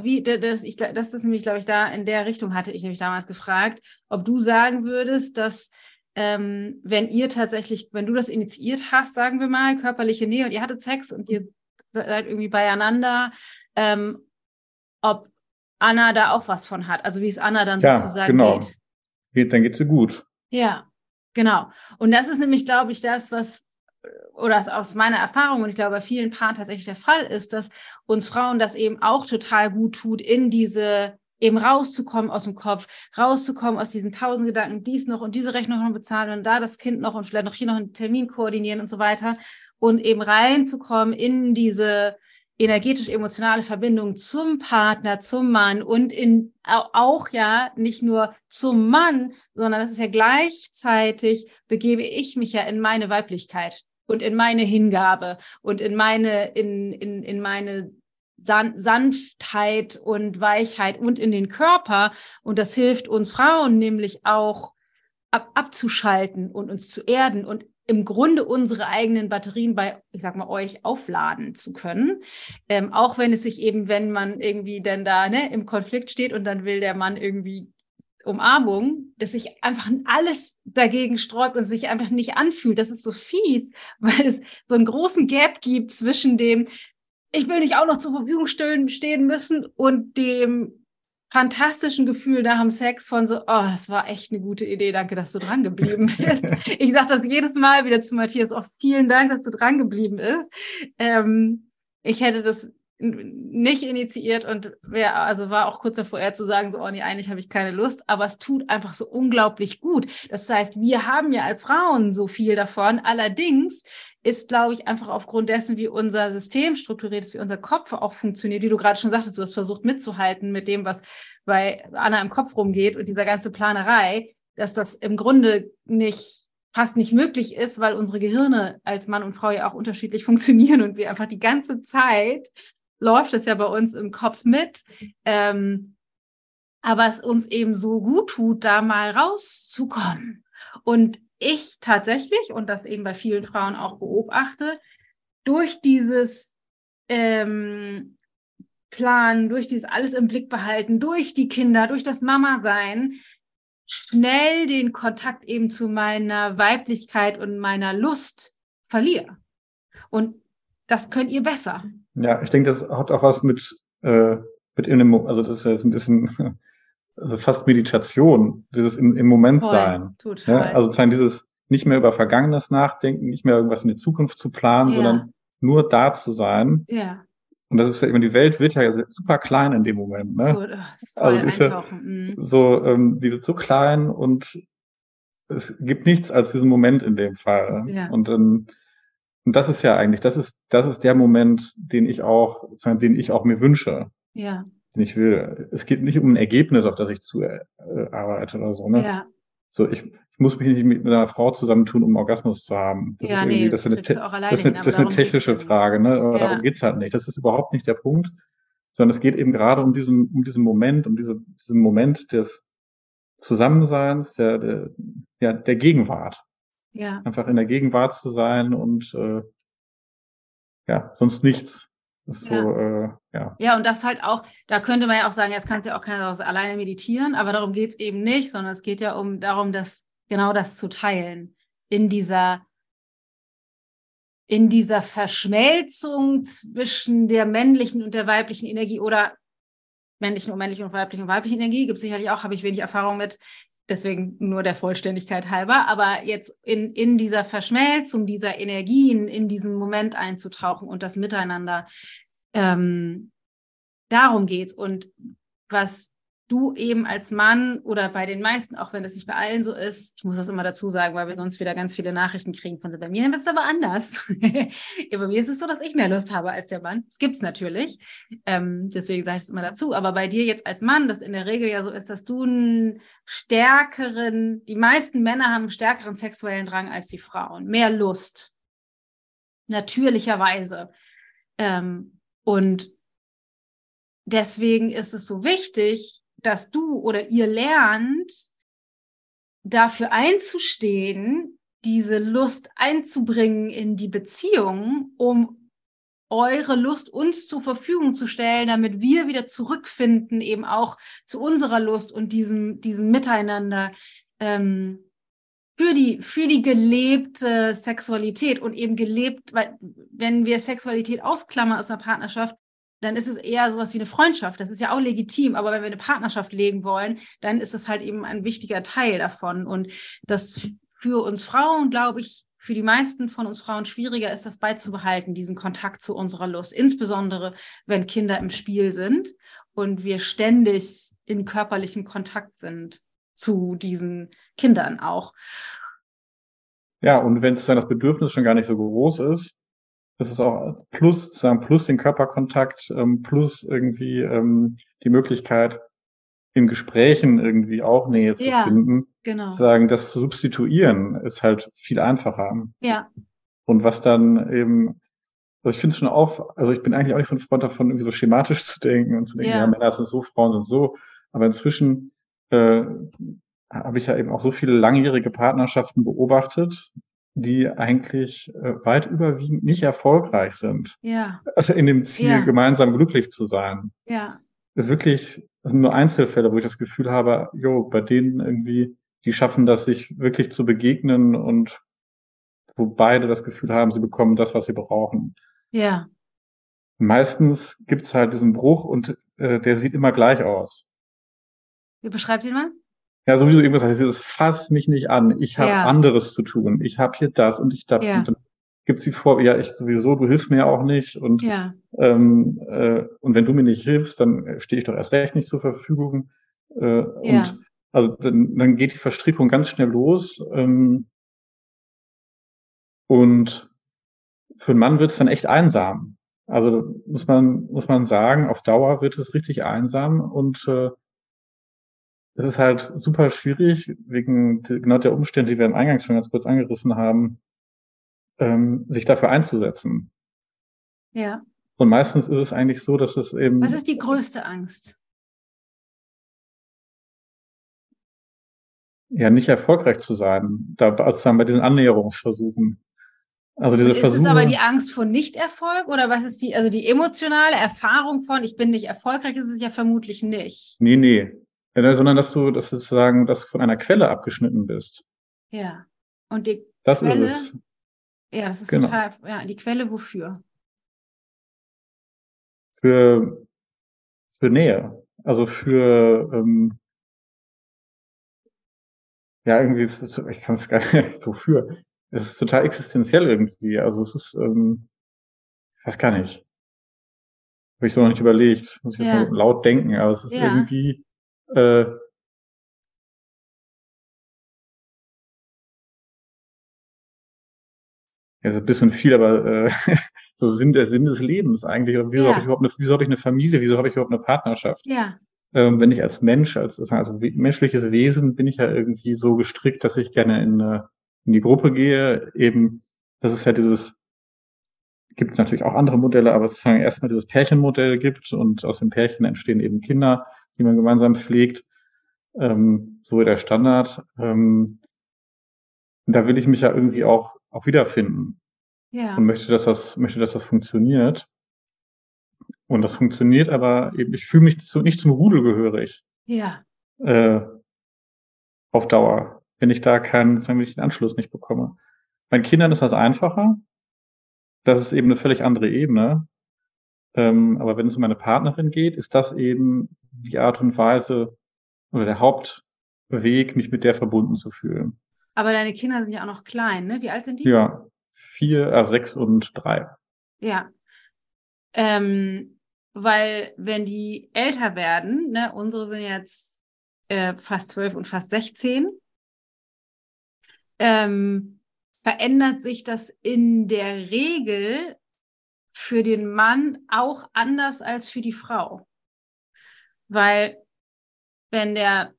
wie, das, ich, das ist nämlich, glaube ich, da in der Richtung hatte ich nämlich damals gefragt, ob du sagen würdest, dass ähm, wenn ihr tatsächlich, wenn du das initiiert hast, sagen wir mal, körperliche Nähe und ihr hattet Sex und ihr seid irgendwie beieinander, ähm, ob Anna da auch was von hat, also wie es Anna dann ja, sozusagen genau. geht. Geht. Dann geht sie gut. Ja, genau. Und das ist nämlich, glaube ich, das, was oder aus meiner Erfahrung und ich glaube bei vielen Paaren tatsächlich der Fall ist, dass uns Frauen das eben auch total gut tut, in diese eben rauszukommen aus dem Kopf, rauszukommen aus diesen tausend Gedanken, dies noch und diese Rechnung noch bezahlen und da das Kind noch und vielleicht noch hier noch einen Termin koordinieren und so weiter und eben reinzukommen in diese energetisch-emotionale Verbindung zum Partner, zum Mann und in auch ja nicht nur zum Mann, sondern das ist ja gleichzeitig begebe ich mich ja in meine Weiblichkeit und in meine Hingabe und in meine in in in meine San Sanftheit und Weichheit und in den Körper. Und das hilft uns Frauen nämlich auch ab abzuschalten und uns zu erden und im Grunde unsere eigenen Batterien bei, ich sag mal, euch aufladen zu können. Ähm, auch wenn es sich eben, wenn man irgendwie denn da ne, im Konflikt steht und dann will der Mann irgendwie Umarmung, dass sich einfach alles dagegen sträubt und sich einfach nicht anfühlt. Das ist so fies, weil es so einen großen Gap gibt zwischen dem, ich will nicht auch noch zur Verfügung stehen müssen und dem fantastischen Gefühl nach dem Sex von so, oh, das war echt eine gute Idee, danke, dass du dran geblieben bist. ich sage das jedes Mal wieder zu Matthias, auch vielen Dank, dass du dran geblieben bist. Ähm, ich hätte das nicht initiiert und wär, also war auch kurz davor, eher zu sagen, so, oh nee, eigentlich habe ich keine Lust, aber es tut einfach so unglaublich gut. Das heißt, wir haben ja als Frauen so viel davon. Allerdings ist, glaube ich, einfach aufgrund dessen, wie unser System strukturiert ist, wie unser Kopf auch funktioniert, wie du gerade schon sagtest, du hast versucht mitzuhalten mit dem, was bei Anna im Kopf rumgeht und dieser ganze Planerei, dass das im Grunde nicht fast nicht möglich ist, weil unsere Gehirne als Mann und Frau ja auch unterschiedlich funktionieren und wir einfach die ganze Zeit läuft es ja bei uns im Kopf mit. Ähm, aber es uns eben so gut tut, da mal rauszukommen. Und ich tatsächlich, und das eben bei vielen Frauen auch beobachte, durch dieses ähm, Planen, durch dieses alles im Blick behalten, durch die Kinder, durch das Mama-Sein, schnell den Kontakt eben zu meiner Weiblichkeit und meiner Lust verliere. Und das könnt ihr besser. Ja, ich denke, das hat auch was mit, äh, mit in dem, also das ist jetzt ein bisschen also fast Meditation, dieses im, im Moment Voll, sein. Total. Ja, also sozusagen dieses nicht mehr über Vergangenes nachdenken, nicht mehr irgendwas in die Zukunft zu planen, ja. sondern nur da zu sein. Ja. Und das ist ja immer, die Welt wird ja super klein in dem Moment. Ne? So, also die ist ja mhm. so, ähm, die wird so klein und es gibt nichts als diesen Moment in dem Fall. Ja. Und, ähm, und das ist ja eigentlich, das ist, das ist der Moment, den ich auch, den ich auch mir wünsche. Ja den ich will. Es geht nicht um ein Ergebnis, auf das ich zu äh, arbeite oder so. Ne? Ja. So, ich, ich muss mich nicht mit einer Frau zusammentun, um Orgasmus zu haben. Das ja, ist irgendwie, nee, das, das, ist eine, das, ist eine, das ist eine technische Frage, ne? Aber ja. darum geht's halt nicht. Das ist überhaupt nicht der Punkt, sondern es geht eben gerade um diesen, um diesen Moment, um diese, diesen Moment des Zusammenseins, der, der, ja, der Gegenwart. Ja. Einfach in der Gegenwart zu sein und äh, ja, sonst nichts. Das ist ja. so, äh, ja. Ja, und das halt auch, da könnte man ja auch sagen, jetzt kannst du ja auch keiner alleine meditieren, aber darum geht's eben nicht, sondern es geht ja um darum, das genau das zu teilen. In dieser, in dieser Verschmelzung zwischen der männlichen und der weiblichen Energie oder männlichen und männlichen und weiblichen und weiblichen Energie, gibt es sicherlich auch, habe ich wenig Erfahrung mit, deswegen nur der Vollständigkeit halber, aber jetzt in, in dieser Verschmelzung dieser Energien, in diesen Moment einzutauchen und das Miteinander, ähm, darum geht's. Und was du eben als Mann oder bei den meisten, auch wenn das nicht bei allen so ist, ich muss das immer dazu sagen, weil wir sonst wieder ganz viele Nachrichten kriegen von so, bei mir ist es aber anders. ja, bei mir ist es so, dass ich mehr Lust habe als der Mann. Das gibt's natürlich. Ähm, deswegen sage ich es immer dazu. Aber bei dir jetzt als Mann, das in der Regel ja so ist, dass du einen stärkeren, die meisten Männer haben einen stärkeren sexuellen Drang als die Frauen. Mehr Lust. Natürlicherweise. Ähm, und deswegen ist es so wichtig, dass du oder ihr lernt, dafür einzustehen, diese Lust einzubringen in die Beziehung, um eure Lust uns zur Verfügung zu stellen, damit wir wieder zurückfinden, eben auch zu unserer Lust und diesem, diesem Miteinander ähm, für die, für die gelebte Sexualität und eben gelebt, weil wenn wir Sexualität ausklammern aus einer Partnerschaft, dann ist es eher sowas wie eine Freundschaft. Das ist ja auch legitim, aber wenn wir eine Partnerschaft legen wollen, dann ist es halt eben ein wichtiger Teil davon. Und das für uns Frauen, glaube ich, für die meisten von uns Frauen schwieriger ist, das beizubehalten, diesen Kontakt zu unserer Lust. Insbesondere, wenn Kinder im Spiel sind und wir ständig in körperlichem Kontakt sind zu diesen Kindern auch. Ja, und wenn sozusagen das Bedürfnis schon gar nicht so groß ist, das ist auch plus sozusagen plus den Körperkontakt, ähm, plus irgendwie ähm, die Möglichkeit, in Gesprächen irgendwie auch Nähe zu ja, finden. Genau. Sagen, das zu substituieren ist halt viel einfacher. Ja. Und was dann eben, also ich finde es schon auf, also ich bin eigentlich auch nicht so ein Freund davon, irgendwie so schematisch zu denken und zu denken, ja, ja Männer sind so, Frauen sind so. Aber inzwischen äh, habe ich ja eben auch so viele langjährige Partnerschaften beobachtet, die eigentlich äh, weit überwiegend nicht erfolgreich sind. Ja. Also in dem Ziel, ja. gemeinsam glücklich zu sein. Ja. Das ist wirklich, das sind nur Einzelfälle, wo ich das Gefühl habe, jo, bei denen irgendwie, die schaffen das, sich wirklich zu begegnen und wo beide das Gefühl haben, sie bekommen das, was sie brauchen. Ja. Meistens gibt's halt diesen Bruch und äh, der sieht immer gleich aus. Wie beschreibt ihn mal? Ja, sowieso irgendwas heißt, dieses fass mich nicht an. Ich habe ja. anderes zu tun. Ich habe hier das und ich das. Ja. Und dann gibt sie vor, ja, ich sowieso, du hilfst mir ja auch nicht. Und, ja. ähm, äh, und wenn du mir nicht hilfst, dann stehe ich doch erst recht nicht zur Verfügung. Äh. Und also dann, dann geht die Verstrickung ganz schnell los. Ähm, und für einen Mann wird es dann echt einsam. Also muss man, muss man sagen, auf Dauer wird es richtig einsam und äh, es ist halt super schwierig, wegen genau der Umstände, die wir im Eingangs schon ganz kurz angerissen haben, ähm, sich dafür einzusetzen. Ja. Und meistens ist es eigentlich so, dass es eben. Was ist die größte Angst? Ja, nicht erfolgreich zu sein. Da, also bei diesen Annäherungsversuchen. Also diese ist Versuche. Ist es aber die Angst vor Nichterfolg oder was ist die, also die emotionale Erfahrung von, ich bin nicht erfolgreich, ist es ja vermutlich nicht. Nee, nee. Ja, sondern dass du, dass du sozusagen, dass du von einer Quelle abgeschnitten bist. Ja. Und die das Quelle, ist es. Ja, das ist genau. total, ja, die Quelle wofür? Für, für Nähe. Also für, ähm, ja, irgendwie ist es, ich kann es gar nicht, wofür? Es ist total existenziell irgendwie. Also es ist, ähm, ich weiß gar nicht. Habe ich so noch nicht überlegt. Muss ich ja. jetzt mal laut denken, aber es ist ja. irgendwie, äh, ja, das ist ein bisschen viel, aber äh, so Sinn der Sinn des Lebens eigentlich. Wieso ja. habe ich überhaupt eine, wieso habe ich eine Familie? Wieso habe ich überhaupt eine Partnerschaft? Ja. Ähm, wenn ich als Mensch, als, als menschliches Wesen bin ich ja irgendwie so gestrickt, dass ich gerne in, in die Gruppe gehe. Eben, das ist ja dieses, gibt es natürlich auch andere Modelle, aber sozusagen erstmal dieses Pärchenmodell gibt und aus dem Pärchen entstehen eben Kinder die man gemeinsam pflegt. Ähm, so der Standard. Ähm, da will ich mich ja irgendwie auch, auch wiederfinden. Ja. Und möchte, dass das, möchte, dass das funktioniert. Und das funktioniert, aber eben, ich fühle mich zu, nicht zum Rudel gehörig. Ja. Äh, auf Dauer. Wenn ich da keinen, sagen wir, den Anschluss nicht bekomme. Bei Kindern ist das einfacher. Das ist eben eine völlig andere Ebene. Ähm, aber wenn es um meine Partnerin geht, ist das eben die Art und Weise oder der Haupt, Weg, mich mit der verbunden zu fühlen. Aber deine Kinder sind ja auch noch klein, ne? Wie alt sind die? Ja, vier, äh, sechs und drei. Ja. Ähm, weil wenn die älter werden, ne, unsere sind jetzt äh, fast zwölf und fast sechzehn, ähm, verändert sich das in der Regel für den Mann auch anders als für die Frau. Weil wenn der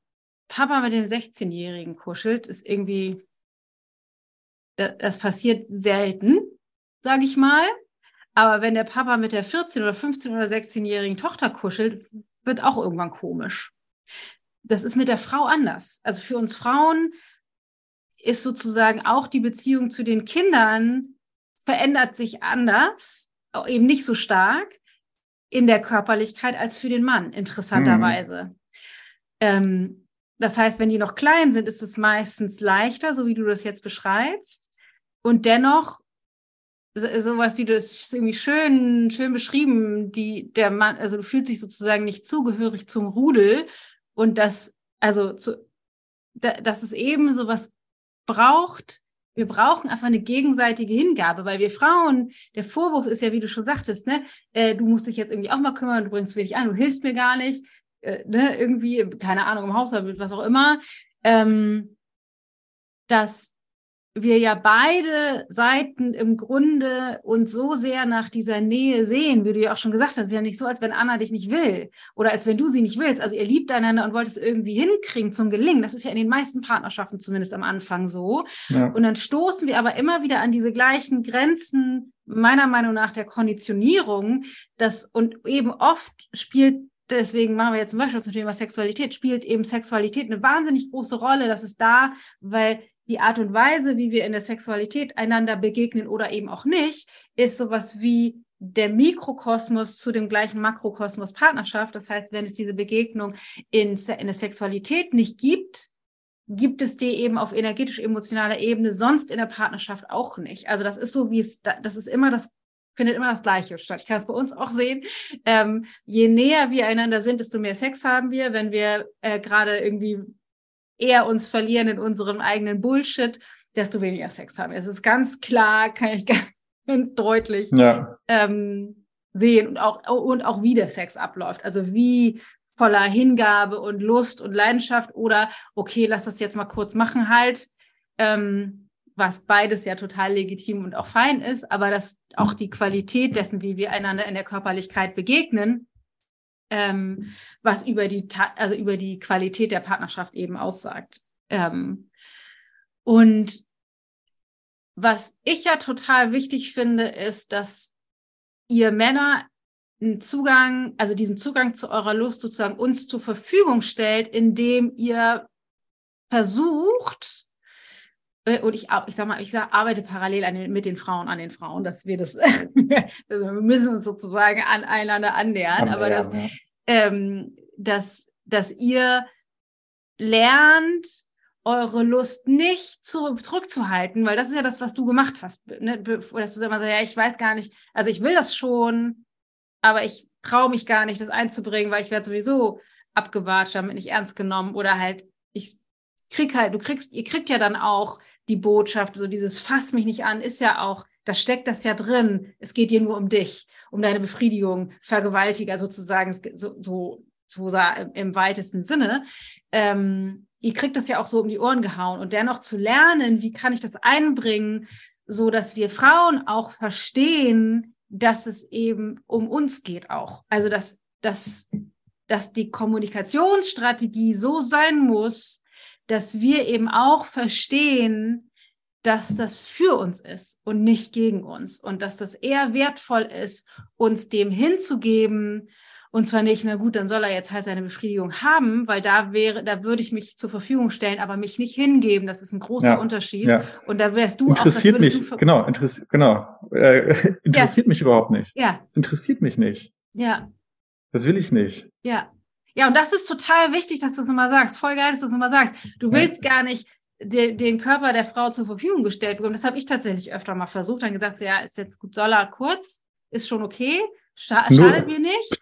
Papa mit dem 16-Jährigen kuschelt, ist irgendwie, das passiert selten, sage ich mal. Aber wenn der Papa mit der 14 oder 15 oder 16-jährigen Tochter kuschelt, wird auch irgendwann komisch. Das ist mit der Frau anders. Also für uns Frauen ist sozusagen auch die Beziehung zu den Kindern verändert sich anders, eben nicht so stark in der Körperlichkeit als für den Mann, interessanterweise. Mhm. Ähm, das heißt, wenn die noch klein sind, ist es meistens leichter, so wie du das jetzt beschreibst. Und dennoch sowas wie du es irgendwie schön, schön beschrieben, die, der Mann, also du fühlst dich sozusagen nicht zugehörig zum Rudel und das, also zu, da, dass es eben sowas braucht, wir brauchen einfach eine gegenseitige Hingabe, weil wir Frauen, der Vorwurf ist ja, wie du schon sagtest, ne, äh, du musst dich jetzt irgendwie auch mal kümmern, du bringst wenig an, du hilfst mir gar nicht, äh, ne, irgendwie, keine Ahnung, im Haushalt, was auch immer, ähm, dass wir ja beide Seiten im Grunde uns so sehr nach dieser Nähe sehen, wie du ja auch schon gesagt hast, es ist ja nicht so, als wenn Anna dich nicht will oder als wenn du sie nicht willst. Also ihr liebt einander und wollt es irgendwie hinkriegen zum Gelingen. Das ist ja in den meisten Partnerschaften zumindest am Anfang so. Ja. Und dann stoßen wir aber immer wieder an diese gleichen Grenzen, meiner Meinung nach, der Konditionierung, das und eben oft spielt deswegen machen wir jetzt zum Beispiel zum Thema Sexualität, spielt eben Sexualität eine wahnsinnig große Rolle. Das ist da, weil die Art und Weise, wie wir in der Sexualität einander begegnen oder eben auch nicht, ist sowas wie der Mikrokosmos zu dem gleichen Makrokosmos Partnerschaft. Das heißt, wenn es diese Begegnung in, in der Sexualität nicht gibt, gibt es die eben auf energetisch-emotionaler Ebene sonst in der Partnerschaft auch nicht. Also das ist so, wie es, das ist immer das, findet immer das Gleiche statt. Ich kann es bei uns auch sehen. Ähm, je näher wir einander sind, desto mehr Sex haben wir. Wenn wir äh, gerade irgendwie eher uns verlieren in unserem eigenen Bullshit, desto weniger Sex haben. Es ist ganz klar, kann ich ganz deutlich ja. ähm, sehen und auch, und auch wie der Sex abläuft. Also wie voller Hingabe und Lust und Leidenschaft oder okay, lass das jetzt mal kurz machen halt, ähm, was beides ja total legitim und auch fein ist, aber dass auch die Qualität dessen, wie wir einander in der Körperlichkeit begegnen, ähm, was über die, also über die Qualität der Partnerschaft eben aussagt. Ähm, und was ich ja total wichtig finde, ist, dass ihr Männer einen Zugang, also diesen Zugang zu eurer Lust sozusagen uns zur Verfügung stellt, indem ihr versucht, und ich, ich sag mal, ich sag, arbeite parallel den, mit den Frauen an den Frauen, dass wir das, also wir müssen uns sozusagen an einander annähern, aber dass, ja. ähm, dass, dass ihr lernt, eure Lust nicht zurückzuhalten, weil das ist ja das, was du gemacht hast. Ne? Dass du immer sagst, ja, ich weiß gar nicht, also ich will das schon, aber ich traue mich gar nicht, das einzubringen, weil ich werde sowieso abgewatscht, damit nicht ernst genommen oder halt, ich krieg halt, du kriegst, ihr kriegt ja dann auch die Botschaft, so dieses fass mich nicht an, ist ja auch, da steckt das ja drin. Es geht dir nur um dich, um deine Befriedigung, Vergewaltiger sozusagen, so, so, so im weitesten Sinne. Ähm, ihr kriegt das ja auch so um die Ohren gehauen und dennoch zu lernen, wie kann ich das einbringen, so dass wir Frauen auch verstehen, dass es eben um uns geht auch. Also dass, dass, dass die Kommunikationsstrategie so sein muss, dass wir eben auch verstehen, dass das für uns ist und nicht gegen uns und dass das eher wertvoll ist, uns dem hinzugeben und zwar nicht, na gut, dann soll er jetzt halt seine Befriedigung haben, weil da wäre, da würde ich mich zur Verfügung stellen, aber mich nicht hingeben. Das ist ein großer ja, Unterschied. Ja. Und da wärst du interessiert auch. Interessiert mich, genau, interess genau. Äh, interessiert ja. mich überhaupt nicht. Ja. Es interessiert mich nicht. Ja. Das will ich nicht. Ja. Ja, und das ist total wichtig, dass du es nochmal sagst. Voll geil, dass du es nochmal sagst. Du willst gar nicht de, den Körper der Frau zur Verfügung gestellt bekommen. Das habe ich tatsächlich öfter mal versucht. Dann gesagt, ja, ist jetzt gut, soll er kurz, ist schon okay, scha schadet mir nicht.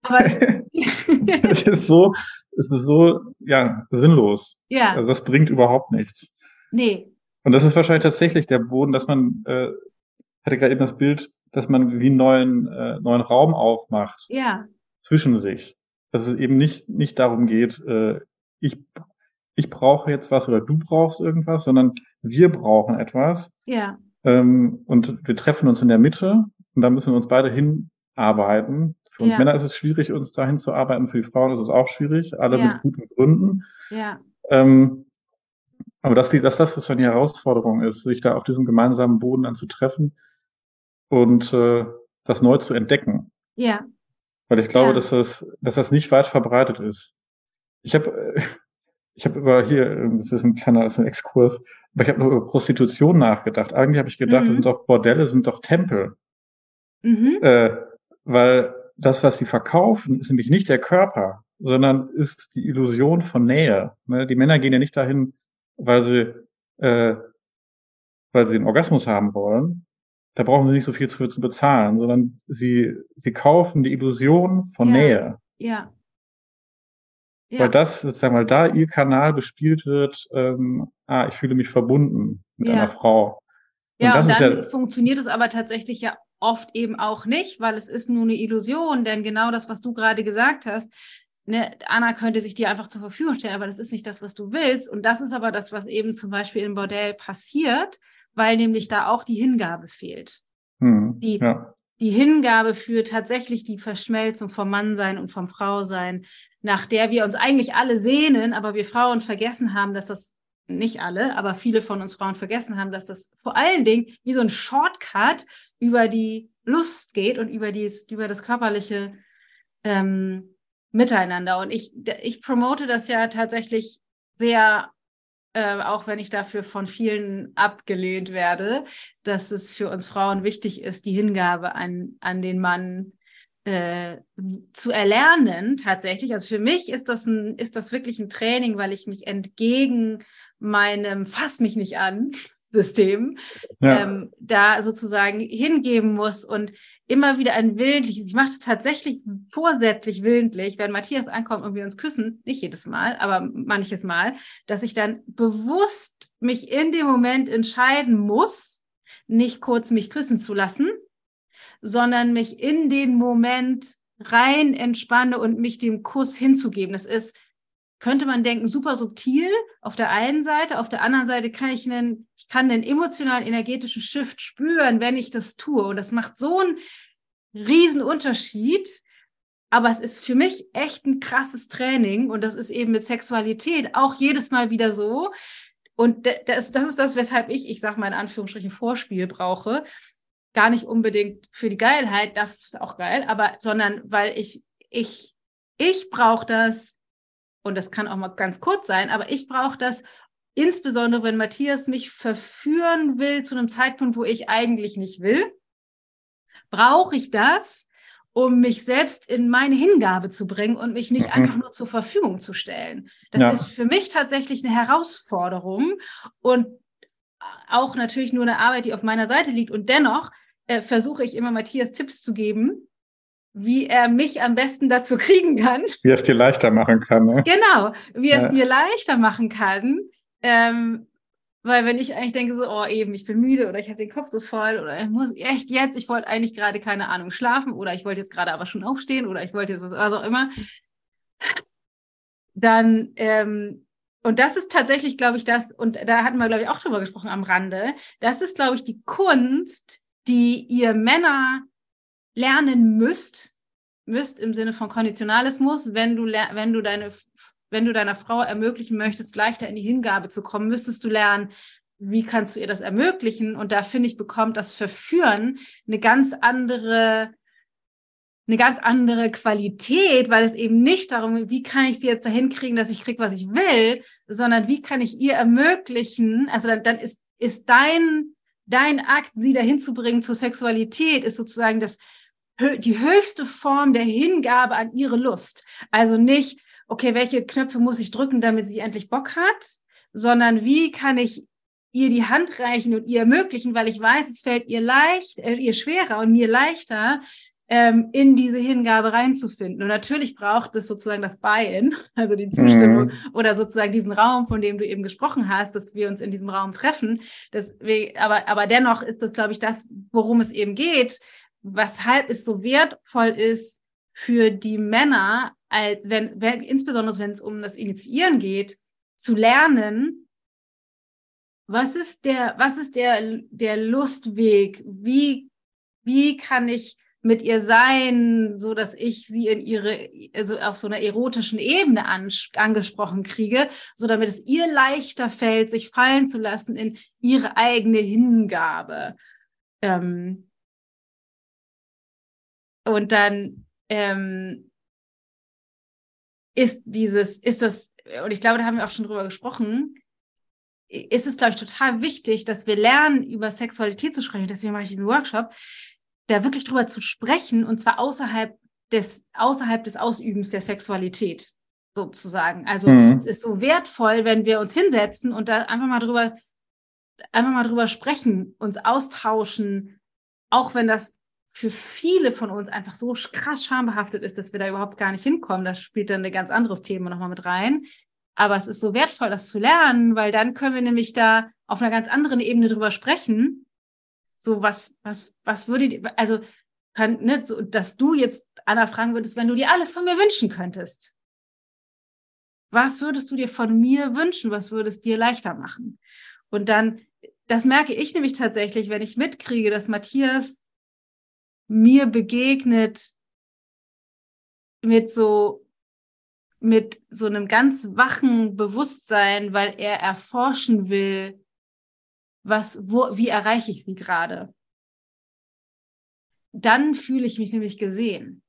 Aber das ist so, es ist so, ja, sinnlos. Ja. Also das bringt überhaupt nichts. Nee. Und das ist wahrscheinlich tatsächlich der Boden, dass man, äh, hatte gerade eben das Bild, dass man wie einen neuen, äh, neuen Raum aufmacht. Ja. Zwischen sich. Dass es eben nicht, nicht darum geht, äh, ich, ich brauche jetzt was oder du brauchst irgendwas, sondern wir brauchen etwas. Ja. Ähm, und wir treffen uns in der Mitte und da müssen wir uns beide hinarbeiten. Für uns ja. Männer ist es schwierig, uns dahin zu arbeiten. Für die Frauen ist es auch schwierig, alle ja. mit guten Gründen. Ja. Ähm, aber dass, die, dass das sozusagen die Herausforderung ist, sich da auf diesem gemeinsamen Boden dann zu treffen und äh, das neu zu entdecken. Ja. Weil ich glaube, ja. dass das, dass das nicht weit verbreitet ist. Ich habe, ich habe über hier, das ist ein kleiner, das ist ein Exkurs, aber ich habe noch über Prostitution nachgedacht. Eigentlich habe ich gedacht, mhm. das sind doch Bordelle, sind doch Tempel. Mhm. Äh, weil das, was sie verkaufen, ist nämlich nicht der Körper, sondern ist die Illusion von Nähe. Ne? Die Männer gehen ja nicht dahin, weil sie, äh, weil sie einen Orgasmus haben wollen. Da brauchen sie nicht so viel für zu bezahlen, sondern sie, sie kaufen die Illusion von ja. Nähe. Ja. ja. Weil das, sag mal, da ihr Kanal bespielt wird, ähm, ah, ich fühle mich verbunden mit ja. einer Frau. Und ja, und dann funktioniert es aber tatsächlich ja oft eben auch nicht, weil es ist nur eine Illusion, denn genau das, was du gerade gesagt hast, ne, Anna könnte sich dir einfach zur Verfügung stellen, aber das ist nicht das, was du willst. Und das ist aber das, was eben zum Beispiel im Bordell passiert, weil nämlich da auch die Hingabe fehlt. Hm, die, ja. die Hingabe für tatsächlich die Verschmelzung vom Mannsein und vom Frausein, nach der wir uns eigentlich alle sehnen, aber wir Frauen vergessen haben, dass das nicht alle, aber viele von uns Frauen vergessen haben, dass das vor allen Dingen wie so ein Shortcut über die Lust geht und über, dies, über das körperliche ähm, Miteinander. Und ich, ich promote das ja tatsächlich sehr, äh, auch wenn ich dafür von vielen abgelehnt werde, dass es für uns Frauen wichtig ist, die Hingabe an, an den Mann äh, zu erlernen tatsächlich. Also für mich ist das ein, ist das wirklich ein Training, weil ich mich entgegen meinem Fass mich nicht an System ja. ähm, da sozusagen hingeben muss und immer wieder ein willentliches, ich mache es tatsächlich vorsätzlich willentlich, wenn Matthias ankommt und wir uns küssen, nicht jedes Mal, aber manches Mal, dass ich dann bewusst mich in dem Moment entscheiden muss, nicht kurz mich küssen zu lassen, sondern mich in den Moment rein entspanne und mich dem Kuss hinzugeben. Das ist könnte man denken, super subtil auf der einen Seite, auf der anderen Seite kann ich einen, ich kann den emotionalen, energetischen Shift spüren, wenn ich das tue. Und das macht so einen riesen Unterschied. Aber es ist für mich echt ein krasses Training und das ist eben mit Sexualität auch jedes Mal wieder so. Und das, das ist das, weshalb ich, ich sage mal in Anführungsstrichen, Vorspiel brauche. Gar nicht unbedingt für die Geilheit, das ist auch geil, aber sondern weil ich, ich, ich brauche das und das kann auch mal ganz kurz sein, aber ich brauche das insbesondere, wenn Matthias mich verführen will zu einem Zeitpunkt, wo ich eigentlich nicht will, brauche ich das, um mich selbst in meine Hingabe zu bringen und mich nicht mhm. einfach nur zur Verfügung zu stellen. Das ja. ist für mich tatsächlich eine Herausforderung und auch natürlich nur eine Arbeit, die auf meiner Seite liegt. Und dennoch äh, versuche ich immer Matthias Tipps zu geben, wie er mich am besten dazu kriegen kann. Wie er es dir leichter machen kann. Ne? Genau, wie er ja. es mir leichter machen kann. Ähm, weil wenn ich eigentlich denke so, oh eben, ich bin müde oder ich habe den Kopf so voll oder ich muss echt jetzt, ich wollte eigentlich gerade keine Ahnung schlafen oder ich wollte jetzt gerade aber schon aufstehen oder ich wollte jetzt was, was auch immer, dann ähm, und das ist tatsächlich, glaube ich, das, und da hatten wir, glaube ich, auch drüber gesprochen am Rande, das ist, glaube ich, die Kunst, die ihr Männer lernen müsst, müsst im Sinne von Konditionalismus, wenn du, wenn du deine, wenn du deiner Frau ermöglichen möchtest, leichter in die Hingabe zu kommen, müsstest du lernen, wie kannst du ihr das ermöglichen? Und da finde ich, bekommt das Verführen eine ganz andere, eine ganz andere Qualität, weil es eben nicht darum geht, wie kann ich sie jetzt dahin kriegen, dass ich kriege, was ich will, sondern wie kann ich ihr ermöglichen, also dann, dann ist, ist dein, dein Akt, sie dahin zu bringen zur Sexualität, ist sozusagen das die höchste Form der Hingabe an ihre Lust. Also nicht, okay, welche Knöpfe muss ich drücken, damit sie endlich Bock hat, sondern wie kann ich ihr die Hand reichen und ihr ermöglichen, weil ich weiß, es fällt ihr leicht, äh, ihr schwerer und mir leichter, ähm, in diese Hingabe reinzufinden. Und natürlich braucht es sozusagen das Buy-in, also die Zustimmung mhm. oder sozusagen diesen Raum, von dem du eben gesprochen hast, dass wir uns in diesem Raum treffen. Das, aber, aber dennoch ist das, glaube ich, das, worum es eben geht, weshalb es so wertvoll ist für die Männer, als wenn, wenn insbesondere wenn es um das Initiieren geht, zu lernen, was ist der, was ist der, der Lustweg? Wie, wie kann ich mit ihr sein, so dass ich sie in ihre, also auf so einer erotischen Ebene an, angesprochen kriege, so damit es ihr leichter fällt, sich fallen zu lassen in ihre eigene Hingabe. Ähm und dann ähm ist dieses, ist das, und ich glaube, da haben wir auch schon drüber gesprochen, ist es, glaube ich, total wichtig, dass wir lernen, über Sexualität zu sprechen. Deswegen mache ich diesen Workshop, da wirklich drüber zu sprechen und zwar außerhalb des, außerhalb des Ausübens der Sexualität sozusagen. Also mhm. es ist so wertvoll, wenn wir uns hinsetzen und da einfach mal drüber, einfach mal drüber sprechen, uns austauschen, auch wenn das für viele von uns einfach so krass schambehaftet ist, dass wir da überhaupt gar nicht hinkommen. Das spielt dann ein ganz anderes Thema nochmal mit rein. Aber es ist so wertvoll, das zu lernen, weil dann können wir nämlich da auf einer ganz anderen Ebene drüber sprechen so, was, was, was würde, die, also, kann, ne, so, dass du jetzt Anna fragen würdest, wenn du dir alles von mir wünschen könntest. Was würdest du dir von mir wünschen? Was würde es dir leichter machen? Und dann, das merke ich nämlich tatsächlich, wenn ich mitkriege, dass Matthias mir begegnet mit so, mit so einem ganz wachen Bewusstsein, weil er erforschen will, was, wo, wie erreiche ich sie gerade? Dann fühle ich mich nämlich gesehen.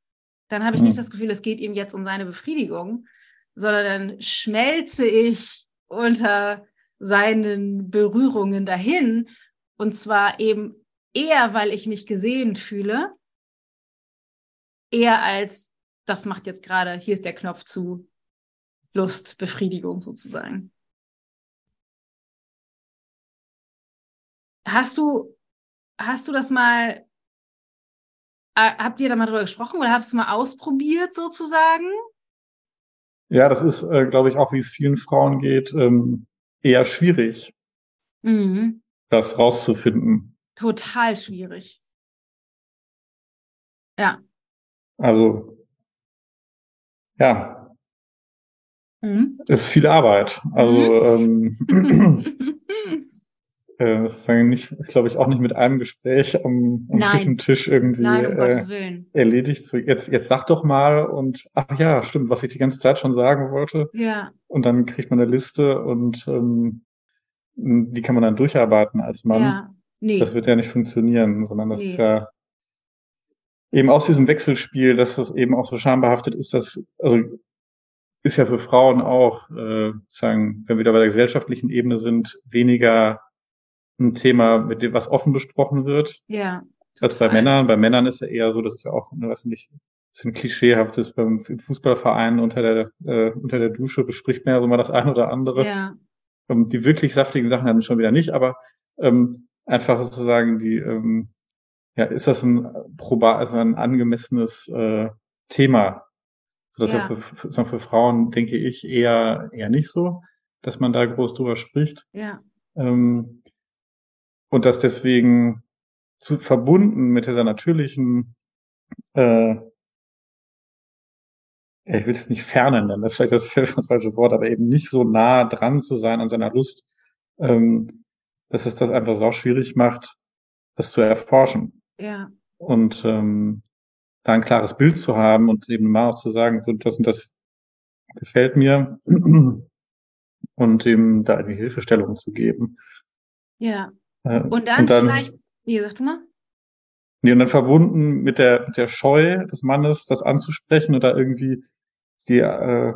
Dann habe ich mhm. nicht das Gefühl, es geht ihm jetzt um seine Befriedigung, sondern dann schmelze ich unter seinen Berührungen dahin. Und zwar eben eher, weil ich mich gesehen fühle, eher als, das macht jetzt gerade, hier ist der Knopf zu Lust, Befriedigung sozusagen. Hast du, hast du das mal, äh, habt ihr da mal drüber gesprochen oder hast du mal ausprobiert sozusagen? Ja, das ist, äh, glaube ich, auch wie es vielen Frauen geht, ähm, eher schwierig, mhm. das rauszufinden. Total schwierig. Ja. Also, ja. Mhm. Ist viel Arbeit. Also, mhm. ähm, äh, das ist nicht, glaube ich, auch nicht mit einem Gespräch am, am Tisch irgendwie Nein, um äh, erledigt. So, jetzt, jetzt sag doch mal und ach ja, stimmt, was ich die ganze Zeit schon sagen wollte. Ja. Und dann kriegt man eine Liste und ähm, die kann man dann durcharbeiten als Mann. Ja. Nee. Das wird ja nicht funktionieren, sondern das nee. ist ja eben aus diesem Wechselspiel, dass das eben auch so schambehaftet ist, dass, also ist ja für Frauen auch, äh, sagen, wenn wir da bei der gesellschaftlichen Ebene sind, weniger ein Thema, mit dem was offen besprochen wird. Ja. Als bei Männern. Bei Männern ist ja eher so, das ist ja auch, ne, weiß nicht, bisschen klischeehaft ist beim Fußballverein unter der äh, unter der Dusche bespricht man ja so mal das eine oder andere. Ja. Ähm, die wirklich saftigen Sachen haben schon wieder nicht, aber ähm, einfach sozusagen die ähm, ja ist das ein proba also ein angemessenes äh, Thema, so dass ja. für, für, für Frauen denke ich eher eher nicht so, dass man da groß drüber spricht. Ja. Ähm, und das deswegen zu, verbunden mit dieser natürlichen, äh, ich will es jetzt nicht fernen nennen, das ist vielleicht das, das falsche Wort, aber eben nicht so nah dran zu sein an seiner Lust, ähm, dass es das einfach so schwierig macht, das zu erforschen. Ja. Und ähm, da ein klares Bild zu haben und eben mal auch zu sagen, so, das und das gefällt mir und eben da eine Hilfestellung zu geben. Ja. Äh, und dann, und dann vielleicht, wie gesagt, du mal? Nee, und dann verbunden mit der, mit der Scheu des Mannes, das anzusprechen oder irgendwie sie äh,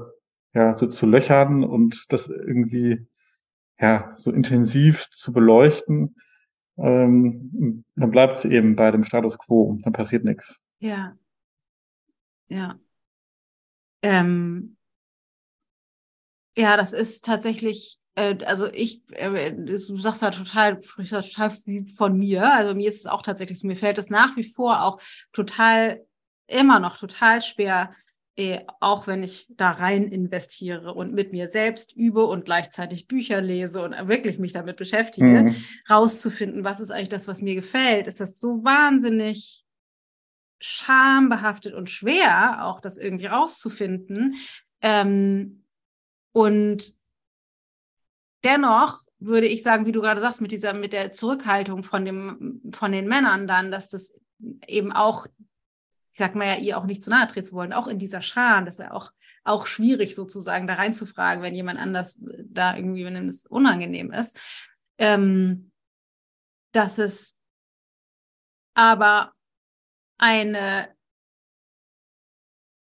ja so zu löchern und das irgendwie ja so intensiv zu beleuchten, ähm, dann bleibt sie eben bei dem Status quo, dann passiert nichts. Ja. Ja. Ähm, ja, das ist tatsächlich äh, also ich, äh, du sagst ja total, sprichst ja total von mir. Also mir ist es auch tatsächlich, mir fällt es nach wie vor auch total immer noch total schwer, auch wenn ich da rein investiere und mit mir selbst übe und gleichzeitig Bücher lese und wirklich mich damit beschäftige, mhm. rauszufinden, was ist eigentlich das, was mir gefällt, ist das so wahnsinnig schambehaftet und schwer, auch das irgendwie rauszufinden. Ähm, und dennoch würde ich sagen, wie du gerade sagst, mit dieser, mit der Zurückhaltung von dem, von den Männern dann, dass das eben auch ich sag mal ja, ihr auch nicht zu nahe treten zu wollen, auch in dieser Scham, das ist ja auch, auch schwierig sozusagen da reinzufragen, wenn jemand anders da irgendwie, wenn es unangenehm ist. Ähm, dass es aber eine,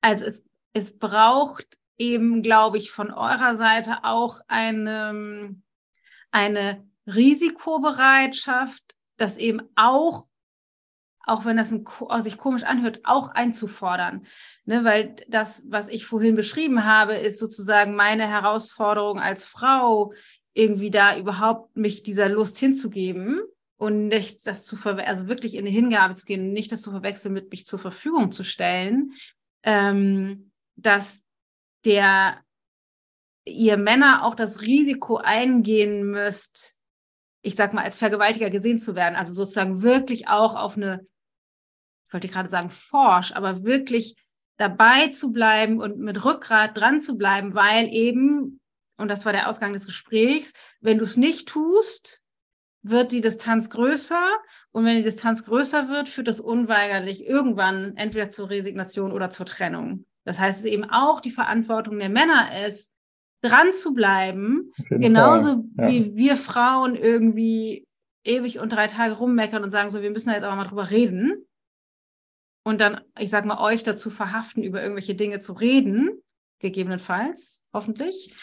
also es, es braucht eben, glaube ich, von eurer Seite auch eine, eine Risikobereitschaft, das eben auch auch wenn das ein, sich komisch anhört, auch einzufordern. Ne, weil das, was ich vorhin beschrieben habe, ist sozusagen meine Herausforderung als Frau, irgendwie da überhaupt mich dieser Lust hinzugeben und nicht das zu also wirklich in eine Hingabe zu gehen, nicht das zu verwechseln mit mich zur Verfügung zu stellen, ähm, dass der ihr Männer auch das Risiko eingehen müsst, ich sag mal, als Vergewaltiger gesehen zu werden. Also sozusagen wirklich auch auf eine ich wollte gerade sagen forsch, aber wirklich dabei zu bleiben und mit Rückgrat dran zu bleiben, weil eben, und das war der Ausgang des Gesprächs, wenn du es nicht tust, wird die Distanz größer und wenn die Distanz größer wird, führt das unweigerlich irgendwann entweder zur Resignation oder zur Trennung. Das heißt, es ist eben auch die Verantwortung der Männer ist, dran zu bleiben, genauso ja. wie wir Frauen irgendwie ewig und drei Tage rummeckern und sagen so, wir müssen da jetzt aber mal drüber reden und dann, ich sag mal, euch dazu verhaften, über irgendwelche Dinge zu reden, gegebenenfalls, hoffentlich,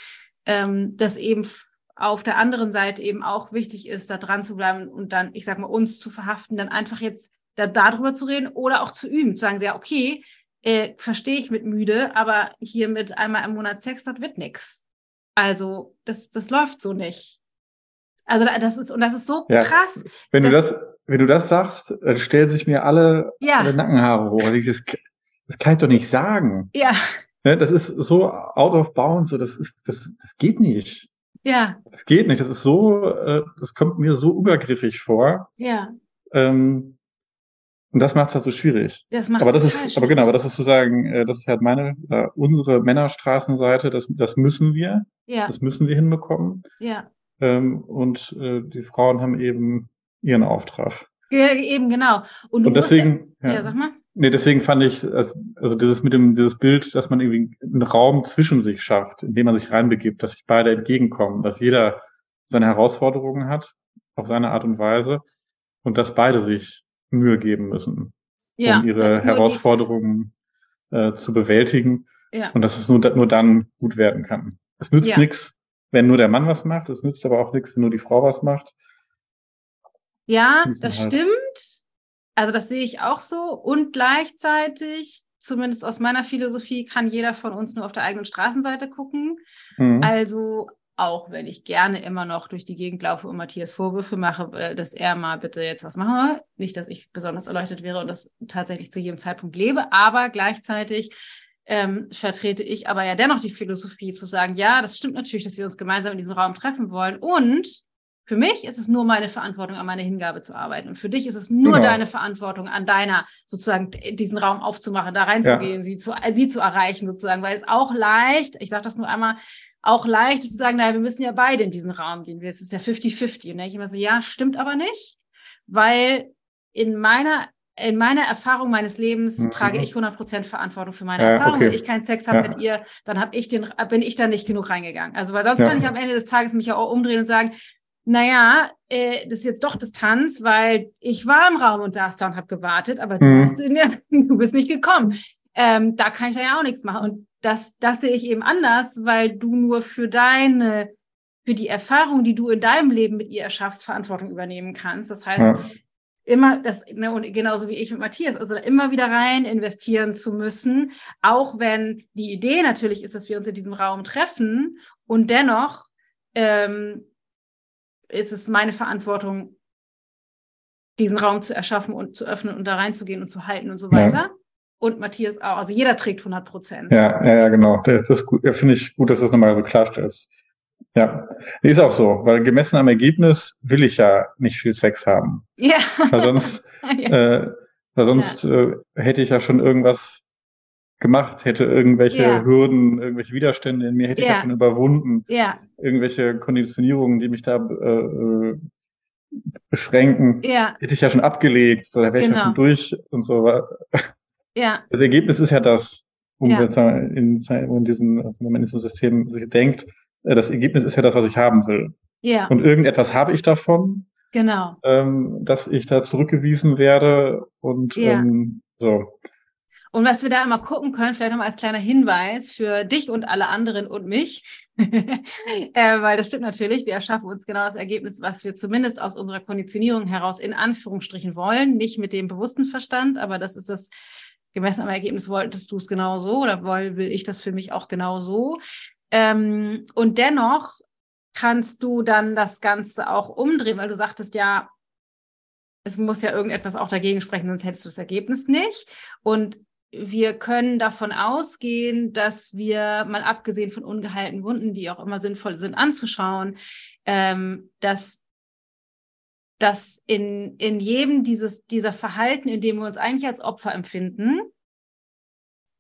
ähm, dass eben auf der anderen Seite eben auch wichtig ist, da dran zu bleiben und dann, ich sag mal, uns zu verhaften, dann einfach jetzt da, darüber zu reden oder auch zu üben, zu sagen, ja, okay, äh, verstehe ich mit müde, aber hier mit einmal im Monat Sex, das wird nix. Also, das, das läuft so nicht. Also, das ist, und das ist so ja, krass. Wenn du das, wenn du das sagst, dann stellen sich mir alle, ja. alle Nackenhaare hoch. Das, das kann ich doch nicht sagen. Ja. Ne, das ist so out of bounds, so das ist, das, das geht nicht. Ja. Das geht nicht. Das ist so, äh, das kommt mir so übergriffig vor. Ja. Ähm, und das macht es halt so schwierig. Das macht aber das ist, schwierig. aber genau, aber das ist sozusagen, äh, das ist halt meine, äh, unsere Männerstraßenseite. Das, das müssen wir. Ja. Das müssen wir hinbekommen. Ja. Ähm, und äh, die Frauen haben eben ihren Auftrag. Ja, eben, genau. Und, und deswegen, ja, ja, sag mal. Nee, deswegen fand ich, also, also dieses mit dem, dieses Bild, dass man irgendwie einen Raum zwischen sich schafft, in dem man sich reinbegibt, dass sich beide entgegenkommen, dass jeder seine Herausforderungen hat, auf seine Art und Weise, und dass beide sich Mühe geben müssen, ja, um ihre Herausforderungen äh, zu bewältigen. Ja. Und dass es nur, nur dann gut werden kann. Es nützt ja. nichts, wenn nur der Mann was macht, es nützt aber auch nichts, wenn nur die Frau was macht. Ja, das halt. stimmt. Also das sehe ich auch so. Und gleichzeitig, zumindest aus meiner Philosophie, kann jeder von uns nur auf der eigenen Straßenseite gucken. Mhm. Also auch wenn ich gerne immer noch durch die Gegend laufe und Matthias Vorwürfe mache, äh, dass er mal bitte jetzt was mache. Nicht, dass ich besonders erleuchtet wäre und das tatsächlich zu jedem Zeitpunkt lebe, aber gleichzeitig ähm, vertrete ich aber ja dennoch die Philosophie zu sagen, ja, das stimmt natürlich, dass wir uns gemeinsam in diesem Raum treffen wollen und für mich ist es nur meine Verantwortung, an meiner Hingabe zu arbeiten. Und für dich ist es nur genau. deine Verantwortung, an deiner sozusagen diesen Raum aufzumachen, da reinzugehen, ja. sie, zu, sie zu erreichen sozusagen. Weil es auch leicht, ich sage das nur einmal, auch leicht ist zu sagen, naja, wir müssen ja beide in diesen Raum gehen. Es ist ja 50-50. Und ich immer so, ja, stimmt aber nicht. Weil in meiner in meiner Erfahrung meines Lebens mhm. trage ich 100% Verantwortung für meine ja, Erfahrung. Okay. Wenn ich keinen Sex habe ja. mit ihr, dann habe ich den, bin ich da nicht genug reingegangen. Also, weil sonst ja. kann ich am Ende des Tages mich ja auch umdrehen und sagen, naja, äh, das ist jetzt doch Distanz, weil ich war im Raum und saß da und habe gewartet, aber du, mhm. hast, du bist nicht gekommen. Ähm, da kann ich da ja auch nichts machen. Und das, das sehe ich eben anders, weil du nur für deine, für die Erfahrung, die du in deinem Leben mit ihr erschaffst, Verantwortung übernehmen kannst. Das heißt, ja. immer das, ne, und genauso wie ich mit Matthias, also immer wieder rein investieren zu müssen, auch wenn die Idee natürlich ist, dass wir uns in diesem Raum treffen und dennoch ähm, ist es meine Verantwortung, diesen Raum zu erschaffen und zu öffnen und da reinzugehen und zu halten und so weiter. Ja. Und Matthias auch. Also jeder trägt 100 Prozent. Ja, ja, ja, genau. Das, das. Ja, finde ich gut, dass du das nochmal so klarstellst. Ja, ist auch so, weil gemessen am Ergebnis will ich ja nicht viel Sex haben. Ja. Weil sonst, ja. äh, weil sonst ja. äh, hätte ich ja schon irgendwas gemacht, hätte irgendwelche ja. Hürden, irgendwelche Widerstände in mir, hätte ich ja schon überwunden. Ja. Irgendwelche Konditionierungen, die mich da äh, äh beschränken, ja. hätte ich ja schon abgelegt, so, da wäre genau. ich ja schon genau. durch und so. Ja. Das Ergebnis ist ja das, um ja. in, in in diesem System sich denkt, äh, das Ergebnis ist ja das, was ich haben will. Ja. Und irgendetwas habe ich davon. Genau. Ähm, dass ich da zurückgewiesen werde und ja. ähm, so. Und was wir da immer gucken können, vielleicht nochmal als kleiner Hinweis für dich und alle anderen und mich, äh, weil das stimmt natürlich, wir erschaffen uns genau das Ergebnis, was wir zumindest aus unserer Konditionierung heraus in Anführungsstrichen wollen, nicht mit dem bewussten Verstand, aber das ist das gemessen am Ergebnis, wolltest du es genau so oder will ich das für mich auch genau so. Ähm, und dennoch kannst du dann das Ganze auch umdrehen, weil du sagtest ja, es muss ja irgendetwas auch dagegen sprechen, sonst hättest du das Ergebnis nicht. Und wir können davon ausgehen, dass wir, mal abgesehen von ungeheilten Wunden, die auch immer sinnvoll sind anzuschauen, ähm, dass dass in, in jedem dieses, dieser Verhalten, in dem wir uns eigentlich als Opfer empfinden,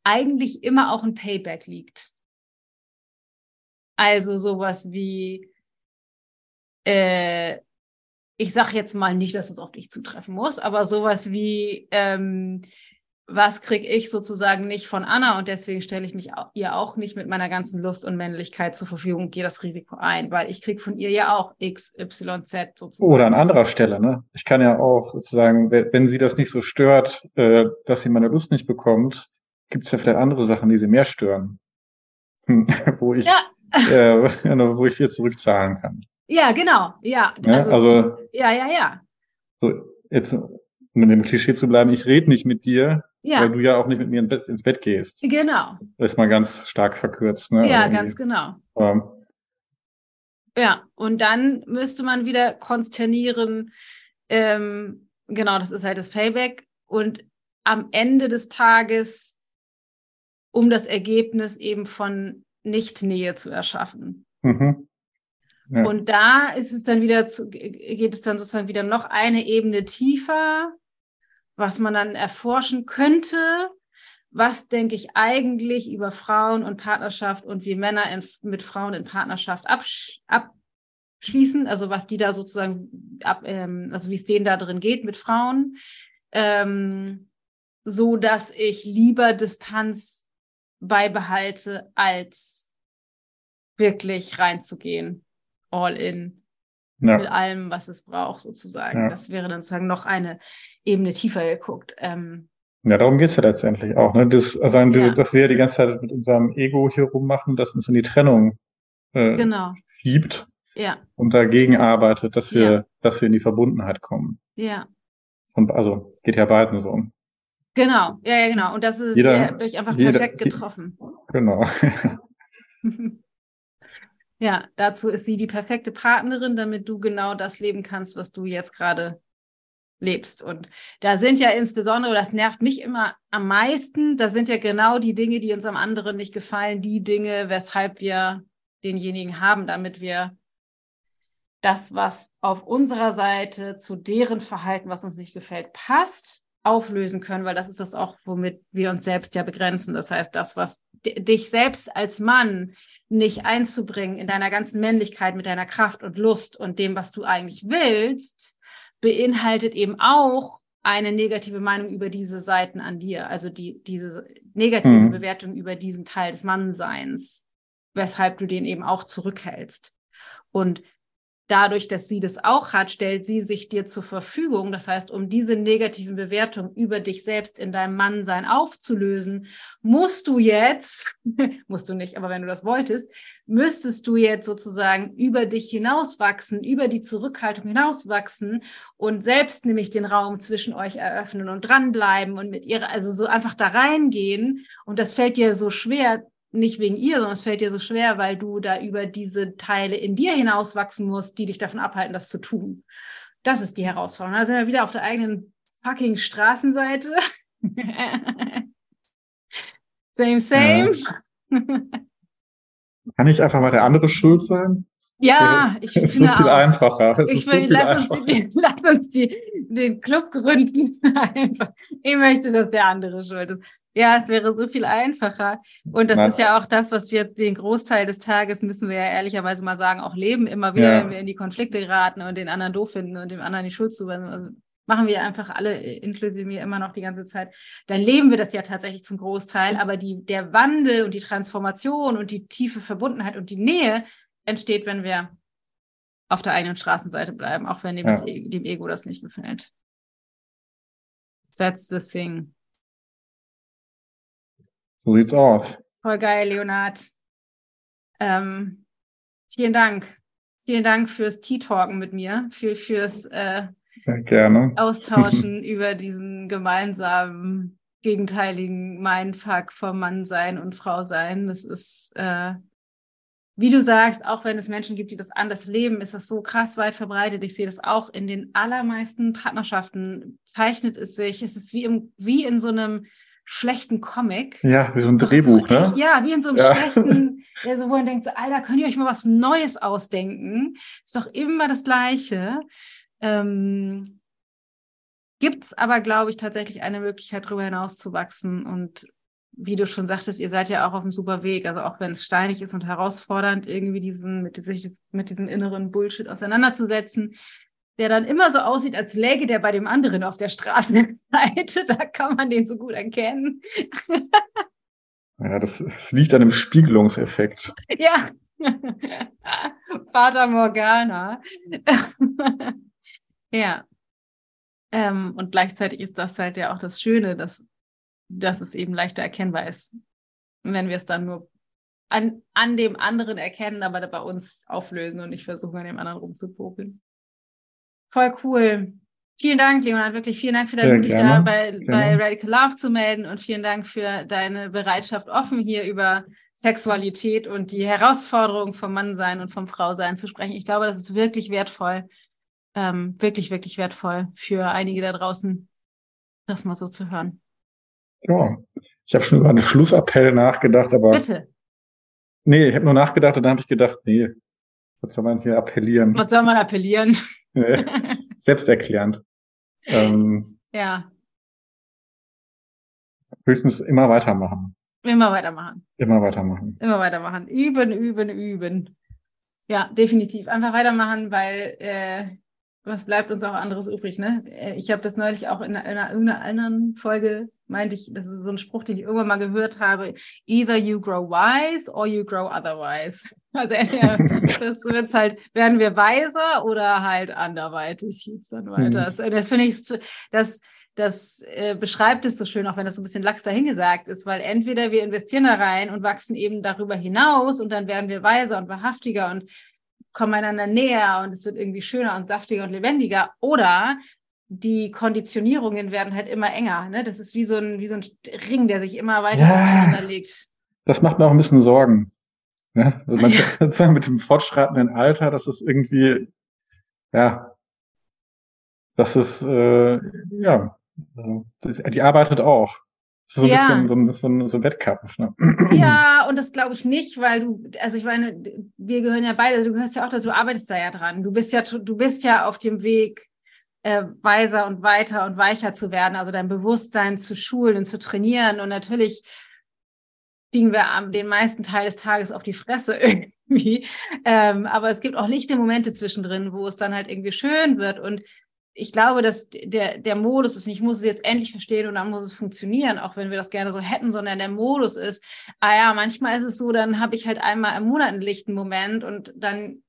eigentlich immer auch ein Payback liegt. Also sowas wie, äh, ich sage jetzt mal nicht, dass es auf dich zutreffen muss, aber sowas wie, ähm, was kriege ich sozusagen nicht von Anna und deswegen stelle ich mich ihr auch nicht mit meiner ganzen Lust und Männlichkeit zur Verfügung und gehe das Risiko ein, weil ich kriege von ihr ja auch X, Y, Z sozusagen. Oder an anderer Stelle, ne? Ich kann ja auch sozusagen, wenn sie das nicht so stört, äh, dass sie meine Lust nicht bekommt, gibt es ja vielleicht andere Sachen, die sie mehr stören. wo ich, ja. äh, wo ich ihr zurückzahlen kann. Ja, genau, ja. Also, also ja, ja, ja. So, jetzt um in dem Klischee zu bleiben, ich rede nicht mit dir, ja. weil du ja auch nicht mit mir ins Bett, gehst. Genau. Das ist mal ganz stark verkürzt. Ne? Ja, ganz genau. Ähm. Ja, und dann müsste man wieder konsternieren, ähm, genau, das ist halt das Payback. Und am Ende des Tages, um das Ergebnis eben von Nicht-Nähe zu erschaffen. Mhm. Ja. Und da ist es dann wieder zu, geht es dann sozusagen wieder noch eine Ebene tiefer was man dann erforschen könnte. Was denke ich eigentlich über Frauen und Partnerschaft und wie Männer in, mit Frauen in Partnerschaft absch abschließen, also was die da sozusagen ab, ähm, also wie es denen da drin geht mit Frauen, ähm, so dass ich lieber Distanz beibehalte, als wirklich reinzugehen, all in ja. mit allem, was es braucht, sozusagen. Ja. Das wäre dann sozusagen noch eine Ebene tiefer geguckt. Ähm, ja, darum geht's ja letztendlich auch. Ne? Das, also ja. dass wir die ganze Zeit mit unserem Ego hier rummachen, das uns in die Trennung äh, genau. schiebt ja. und dagegen arbeitet, dass wir, ja. dass wir in die Verbundenheit kommen. Ja. Und also geht ja beiden so. Genau, ja, ja, genau. Und das ist jeder, durch einfach jeder, perfekt getroffen. Genau. ja, dazu ist sie die perfekte Partnerin, damit du genau das leben kannst, was du jetzt gerade lebst. Und da sind ja insbesondere, das nervt mich immer am meisten, da sind ja genau die Dinge, die uns am anderen nicht gefallen, die Dinge, weshalb wir denjenigen haben, damit wir das, was auf unserer Seite zu deren Verhalten, was uns nicht gefällt, passt, auflösen können, weil das ist das auch, womit wir uns selbst ja begrenzen. Das heißt, das, was dich selbst als Mann nicht einzubringen in deiner ganzen Männlichkeit mit deiner Kraft und Lust und dem, was du eigentlich willst, beinhaltet eben auch eine negative Meinung über diese Seiten an dir, also die, diese negative mhm. Bewertung über diesen Teil des Mannseins, weshalb du den eben auch zurückhältst. Und dadurch, dass sie das auch hat, stellt sie sich dir zur Verfügung. Das heißt, um diese negativen Bewertungen über dich selbst in deinem Mannsein aufzulösen, musst du jetzt, musst du nicht, aber wenn du das wolltest, müsstest du jetzt sozusagen über dich hinauswachsen, über die Zurückhaltung hinauswachsen und selbst nämlich den Raum zwischen euch eröffnen und dranbleiben und mit ihrer, also so einfach da reingehen. Und das fällt dir so schwer, nicht wegen ihr, sondern es fällt dir so schwer, weil du da über diese Teile in dir hinauswachsen musst, die dich davon abhalten, das zu tun. Das ist die Herausforderung. Da sind wir wieder auf der eigenen fucking Straßenseite. Same, same. Ja. Kann ich einfach mal der andere schuld sein? Ja, ich es finde ist so viel auch. einfacher. Es ich will, so lass. Uns die, lass uns die, den Club gründen. ich möchte, dass der andere schuld ist. Ja, es wäre so viel einfacher. Und das Nein. ist ja auch das, was wir den Großteil des Tages, müssen wir ja ehrlicherweise mal sagen, auch leben. Immer wieder, ja. wenn wir in die Konflikte geraten und den anderen doof finden und dem anderen die Schuld zuweisen. Also machen wir einfach alle, inklusive mir, immer noch die ganze Zeit. Dann leben wir das ja tatsächlich zum Großteil. Aber die, der Wandel und die Transformation und die tiefe Verbundenheit und die Nähe entsteht, wenn wir auf der eigenen Straßenseite bleiben, auch wenn dem, ja. das, e-, dem Ego das nicht gefällt. That's the thing. So sieht's aus. Voll geil, Leonard. Ähm, vielen Dank. Vielen Dank fürs Tea-Talken mit mir, für, fürs äh, Gerne. Austauschen über diesen gemeinsamen, gegenteiligen Mindfuck vom Mannsein und Frausein. Das ist, äh, wie du sagst, auch wenn es Menschen gibt, die das anders leben, ist das so krass weit verbreitet. Ich sehe das auch in den allermeisten Partnerschaften. Zeichnet es sich, es ist wie, im, wie in so einem schlechten Comic. Ja, wie so ein Drehbuch, ne? Ja, wie in so einem ja. schlechten, ja, so, wo man denkt, so, Alter, könnt ihr euch mal was Neues ausdenken? Ist doch immer das Gleiche. Ähm, Gibt es aber, glaube ich, tatsächlich eine Möglichkeit, darüber hinaus zu wachsen. Und wie du schon sagtest, ihr seid ja auch auf einem super Weg. Also auch wenn es steinig ist und herausfordernd, irgendwie diesen, mit, sich mit diesem inneren Bullshit auseinanderzusetzen, der dann immer so aussieht, als läge der bei dem anderen auf der Straßenseite. Da kann man den so gut erkennen. Ja, das, das liegt an dem Spiegelungseffekt. Ja. Vater Morgana. ja. Ähm, und gleichzeitig ist das halt ja auch das Schöne, dass, dass es eben leichter erkennbar ist, wenn wir es dann nur an, an dem anderen erkennen, aber bei uns auflösen und nicht versuchen, an dem anderen rumzupopeln. Voll cool. Vielen Dank, Leonard, wirklich vielen Dank für deinen Mut, dich da bei, bei Radical Love zu melden und vielen Dank für deine Bereitschaft, offen hier über Sexualität und die Herausforderungen vom Mannsein und vom Frausein zu sprechen. Ich glaube, das ist wirklich wertvoll, ähm, wirklich, wirklich wertvoll für einige da draußen, das mal so zu hören. Ja, ich habe schon über einen Schlussappell nachgedacht, aber. Bitte. Nee, ich habe nur nachgedacht und dann habe ich gedacht, nee, was soll man hier appellieren? Was soll man appellieren? Selbsterklärend. Ähm, ja. Höchstens immer weitermachen. Immer weitermachen. Immer weitermachen. Immer weitermachen. Üben, üben, üben. Ja, definitiv. Einfach weitermachen, weil äh, was bleibt uns auch anderes übrig, ne? Äh, ich habe das neulich auch in einer, in einer anderen Folge meinte ich, das ist so ein Spruch, den ich irgendwann mal gehört habe. Either you grow wise or you grow otherwise. Also entweder das wird's halt, werden wir weiser oder halt anderweitig geht's dann weiter. Mhm. Das, das finde ich, das, das äh, beschreibt es so schön, auch wenn das so ein bisschen lax dahingesagt ist, weil entweder wir investieren da rein und wachsen eben darüber hinaus und dann werden wir weiser und wahrhaftiger und kommen einander näher und es wird irgendwie schöner und saftiger und lebendiger. Oder die Konditionierungen werden halt immer enger. Ne? Das ist wie so ein, wie so ein Ring, der sich immer weiter ja, aufeinander legt. Das macht mir auch ein bisschen Sorgen. Ja? Also man ja. mit dem fortschreitenden Alter, das ist irgendwie, ja, das ist, äh, ja, die arbeitet auch. So ein ja. bisschen so ein, so ein, so Wettkampf. Ne? Ja, und das glaube ich nicht, weil du, also ich meine, wir gehören ja beide, du gehörst ja auch dazu, du arbeitest da ja dran. Du bist ja, du bist ja auf dem Weg, äh, weiser und weiter und weicher zu werden, also dein Bewusstsein zu schulen und zu trainieren. Und natürlich kriegen wir am den meisten Teil des Tages auf die Fresse irgendwie. Ähm, aber es gibt auch lichte Momente zwischendrin, wo es dann halt irgendwie schön wird. Und ich glaube, dass der, der Modus ist, ich muss es jetzt endlich verstehen und dann muss es funktionieren, auch wenn wir das gerne so hätten, sondern der Modus ist, ah ja, manchmal ist es so, dann habe ich halt einmal im Monat einen lichten Moment und dann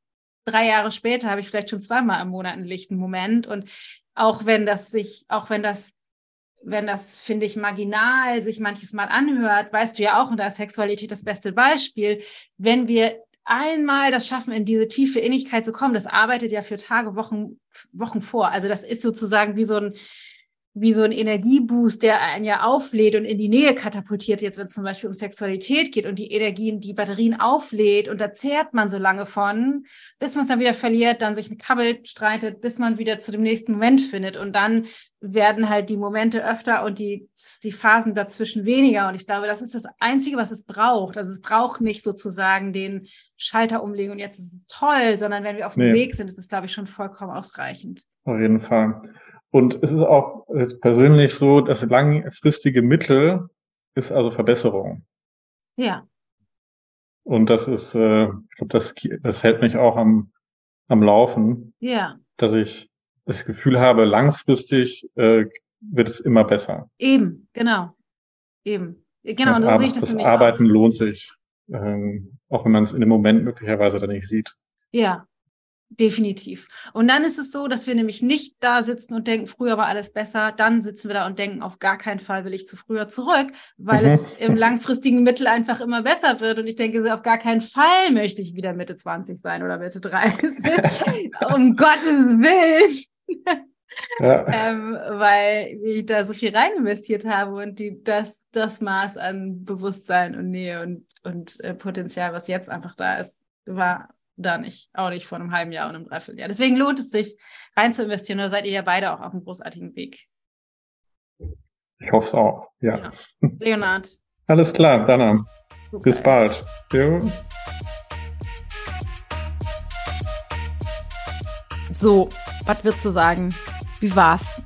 drei Jahre später habe ich vielleicht schon zweimal im Monat einen lichten Moment. Und auch wenn das sich, auch wenn das, wenn das, finde ich, marginal sich manches Mal anhört, weißt du ja auch, und da ist Sexualität das beste Beispiel, wenn wir einmal das schaffen, in diese tiefe Innigkeit zu kommen, das arbeitet ja für Tage, Wochen, Wochen vor. Also das ist sozusagen wie so ein, wie so ein Energieboost, der einen ja auflädt und in die Nähe katapultiert, jetzt wenn es zum Beispiel um Sexualität geht und die Energien, die Batterien auflädt und da zehrt man so lange von, bis man es dann wieder verliert, dann sich kabbelt, streitet, bis man wieder zu dem nächsten Moment findet und dann werden halt die Momente öfter und die, die Phasen dazwischen weniger und ich glaube, das ist das Einzige, was es braucht. Also es braucht nicht sozusagen den Schalter umlegen und jetzt ist es toll, sondern wenn wir auf dem nee. Weg sind, ist es, glaube ich, schon vollkommen ausreichend. Auf jeden Fall. Und es ist auch jetzt persönlich so, das langfristige Mittel ist also Verbesserung. Ja. Und das ist, äh, ich glaube, das, das hält mich auch am, am Laufen. Ja. Dass ich das Gefühl habe, langfristig äh, wird es immer besser. Eben, genau. Eben. Genau, das, und so sehe ich das, das Arbeiten auch. lohnt sich, ähm, auch wenn man es in dem Moment möglicherweise dann nicht sieht. Ja, Definitiv. Und dann ist es so, dass wir nämlich nicht da sitzen und denken, früher war alles besser. Dann sitzen wir da und denken, auf gar keinen Fall will ich zu früher zurück, weil mhm. es im langfristigen Mittel einfach immer besser wird. Und ich denke, auf gar keinen Fall möchte ich wieder Mitte 20 sein oder Mitte 30. um Gottes Willen. Ja. ähm, weil ich da so viel rein investiert habe und die, das, das Maß an Bewusstsein und Nähe und, und äh, Potenzial, was jetzt einfach da ist, war da nicht. Auch nicht vor einem halben Jahr und einem Dreivierteljahr. Deswegen lohnt es sich, rein zu investieren. Oder seid ihr ja beide auch auf einem großartigen Weg? Ich hoffe es auch, ja. ja. Leonard. Alles klar, dann bis bald. Jo. So, was würdest du sagen? Wie war's?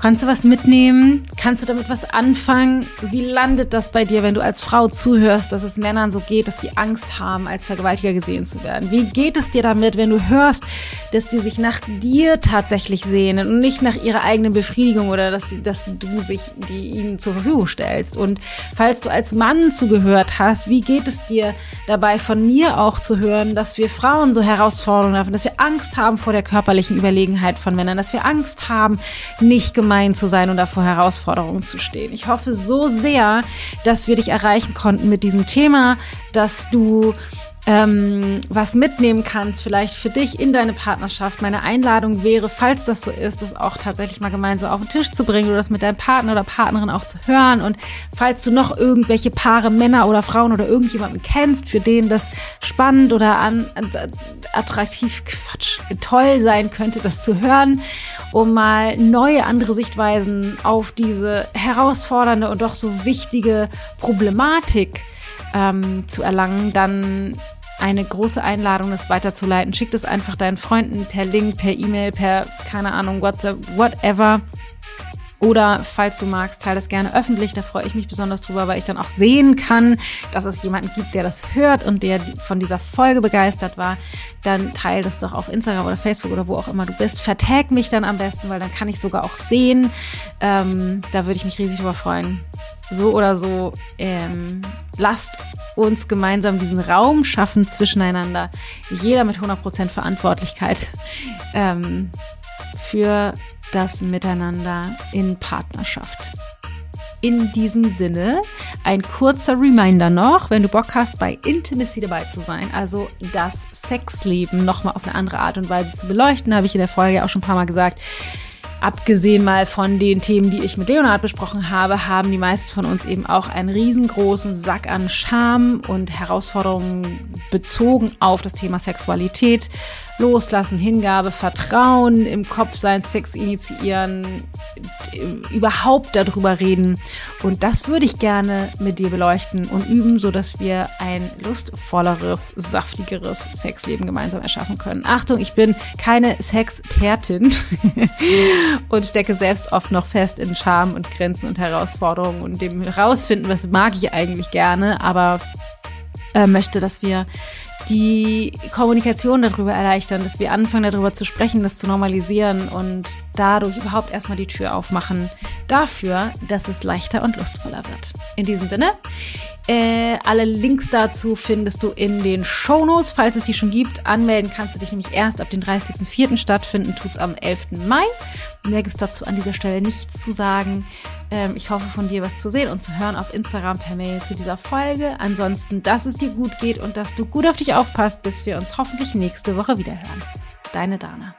Kannst du was mitnehmen? Kannst du damit was anfangen? Wie landet das bei dir, wenn du als Frau zuhörst, dass es Männern so geht, dass die Angst haben, als Vergewaltiger gesehen zu werden? Wie geht es dir damit, wenn du hörst, dass die sich nach dir tatsächlich sehnen und nicht nach ihrer eigenen Befriedigung oder dass, dass du sich die ihnen zur Verfügung stellst? Und falls du als Mann zugehört hast, wie geht es dir dabei, von mir auch zu hören, dass wir Frauen so Herausforderungen haben, dass wir Angst haben vor der körperlichen Überlegenheit von Männern, dass wir Angst haben, nicht gemeinsam gemein zu sein und da vor Herausforderungen zu stehen. Ich hoffe so sehr, dass wir dich erreichen konnten mit diesem Thema, dass du ähm, was mitnehmen kannst, vielleicht für dich in deine Partnerschaft. Meine Einladung wäre, falls das so ist, das auch tatsächlich mal gemeinsam auf den Tisch zu bringen oder das mit deinem Partner oder Partnerin auch zu hören. Und falls du noch irgendwelche Paare, Männer oder Frauen oder irgendjemanden kennst, für den das spannend oder an, attraktiv, Quatsch, toll sein könnte, das zu hören, um mal neue, andere Sichtweisen auf diese herausfordernde und doch so wichtige Problematik ähm, zu erlangen, dann eine große Einladung, das weiterzuleiten. Schick es einfach deinen Freunden per Link, per E-Mail, per, keine Ahnung, WhatsApp, whatever. Oder falls du magst, teile es gerne öffentlich. Da freue ich mich besonders drüber, weil ich dann auch sehen kann, dass es jemanden gibt, der das hört und der von dieser Folge begeistert war. Dann teile das doch auf Instagram oder Facebook oder wo auch immer du bist. Vertag mich dann am besten, weil dann kann ich sogar auch sehen. Ähm, da würde ich mich riesig drüber freuen. So oder so, ähm, lasst uns gemeinsam diesen Raum schaffen zwischeneinander. Jeder mit 100% Verantwortlichkeit ähm, für das Miteinander in Partnerschaft. In diesem Sinne ein kurzer Reminder noch, wenn du Bock hast, bei Intimacy dabei zu sein, also das Sexleben nochmal auf eine andere Art und Weise zu beleuchten, habe ich in der Folge auch schon ein paar Mal gesagt. Abgesehen mal von den Themen, die ich mit Leonard besprochen habe, haben die meisten von uns eben auch einen riesengroßen Sack an Scham und Herausforderungen bezogen auf das Thema Sexualität Loslassen, Hingabe, Vertrauen, im Kopf sein, Sex initiieren, überhaupt darüber reden. Und das würde ich gerne mit dir beleuchten und üben, so dass wir ein lustvolleres, saftigeres Sexleben gemeinsam erschaffen können. Achtung, ich bin keine Sexpertin und stecke selbst oft noch fest in Scham und Grenzen und Herausforderungen und dem herausfinden, was mag ich eigentlich gerne, aber äh, möchte, dass wir die Kommunikation darüber erleichtern, dass wir anfangen darüber zu sprechen, das zu normalisieren und dadurch überhaupt erstmal die Tür aufmachen dafür, dass es leichter und lustvoller wird. In diesem Sinne, äh, alle Links dazu findest du in den Show Notes, falls es die schon gibt. Anmelden kannst du dich nämlich erst ab dem 30.04. stattfinden, tut's am 11. Mai. Mehr gibt's dazu an dieser Stelle nichts zu sagen. Ähm, ich hoffe von dir was zu sehen und zu hören auf Instagram per Mail zu dieser Folge. Ansonsten, dass es dir gut geht und dass du gut auf dich aufpasst, bis wir uns hoffentlich nächste Woche wieder hören. Deine Dana.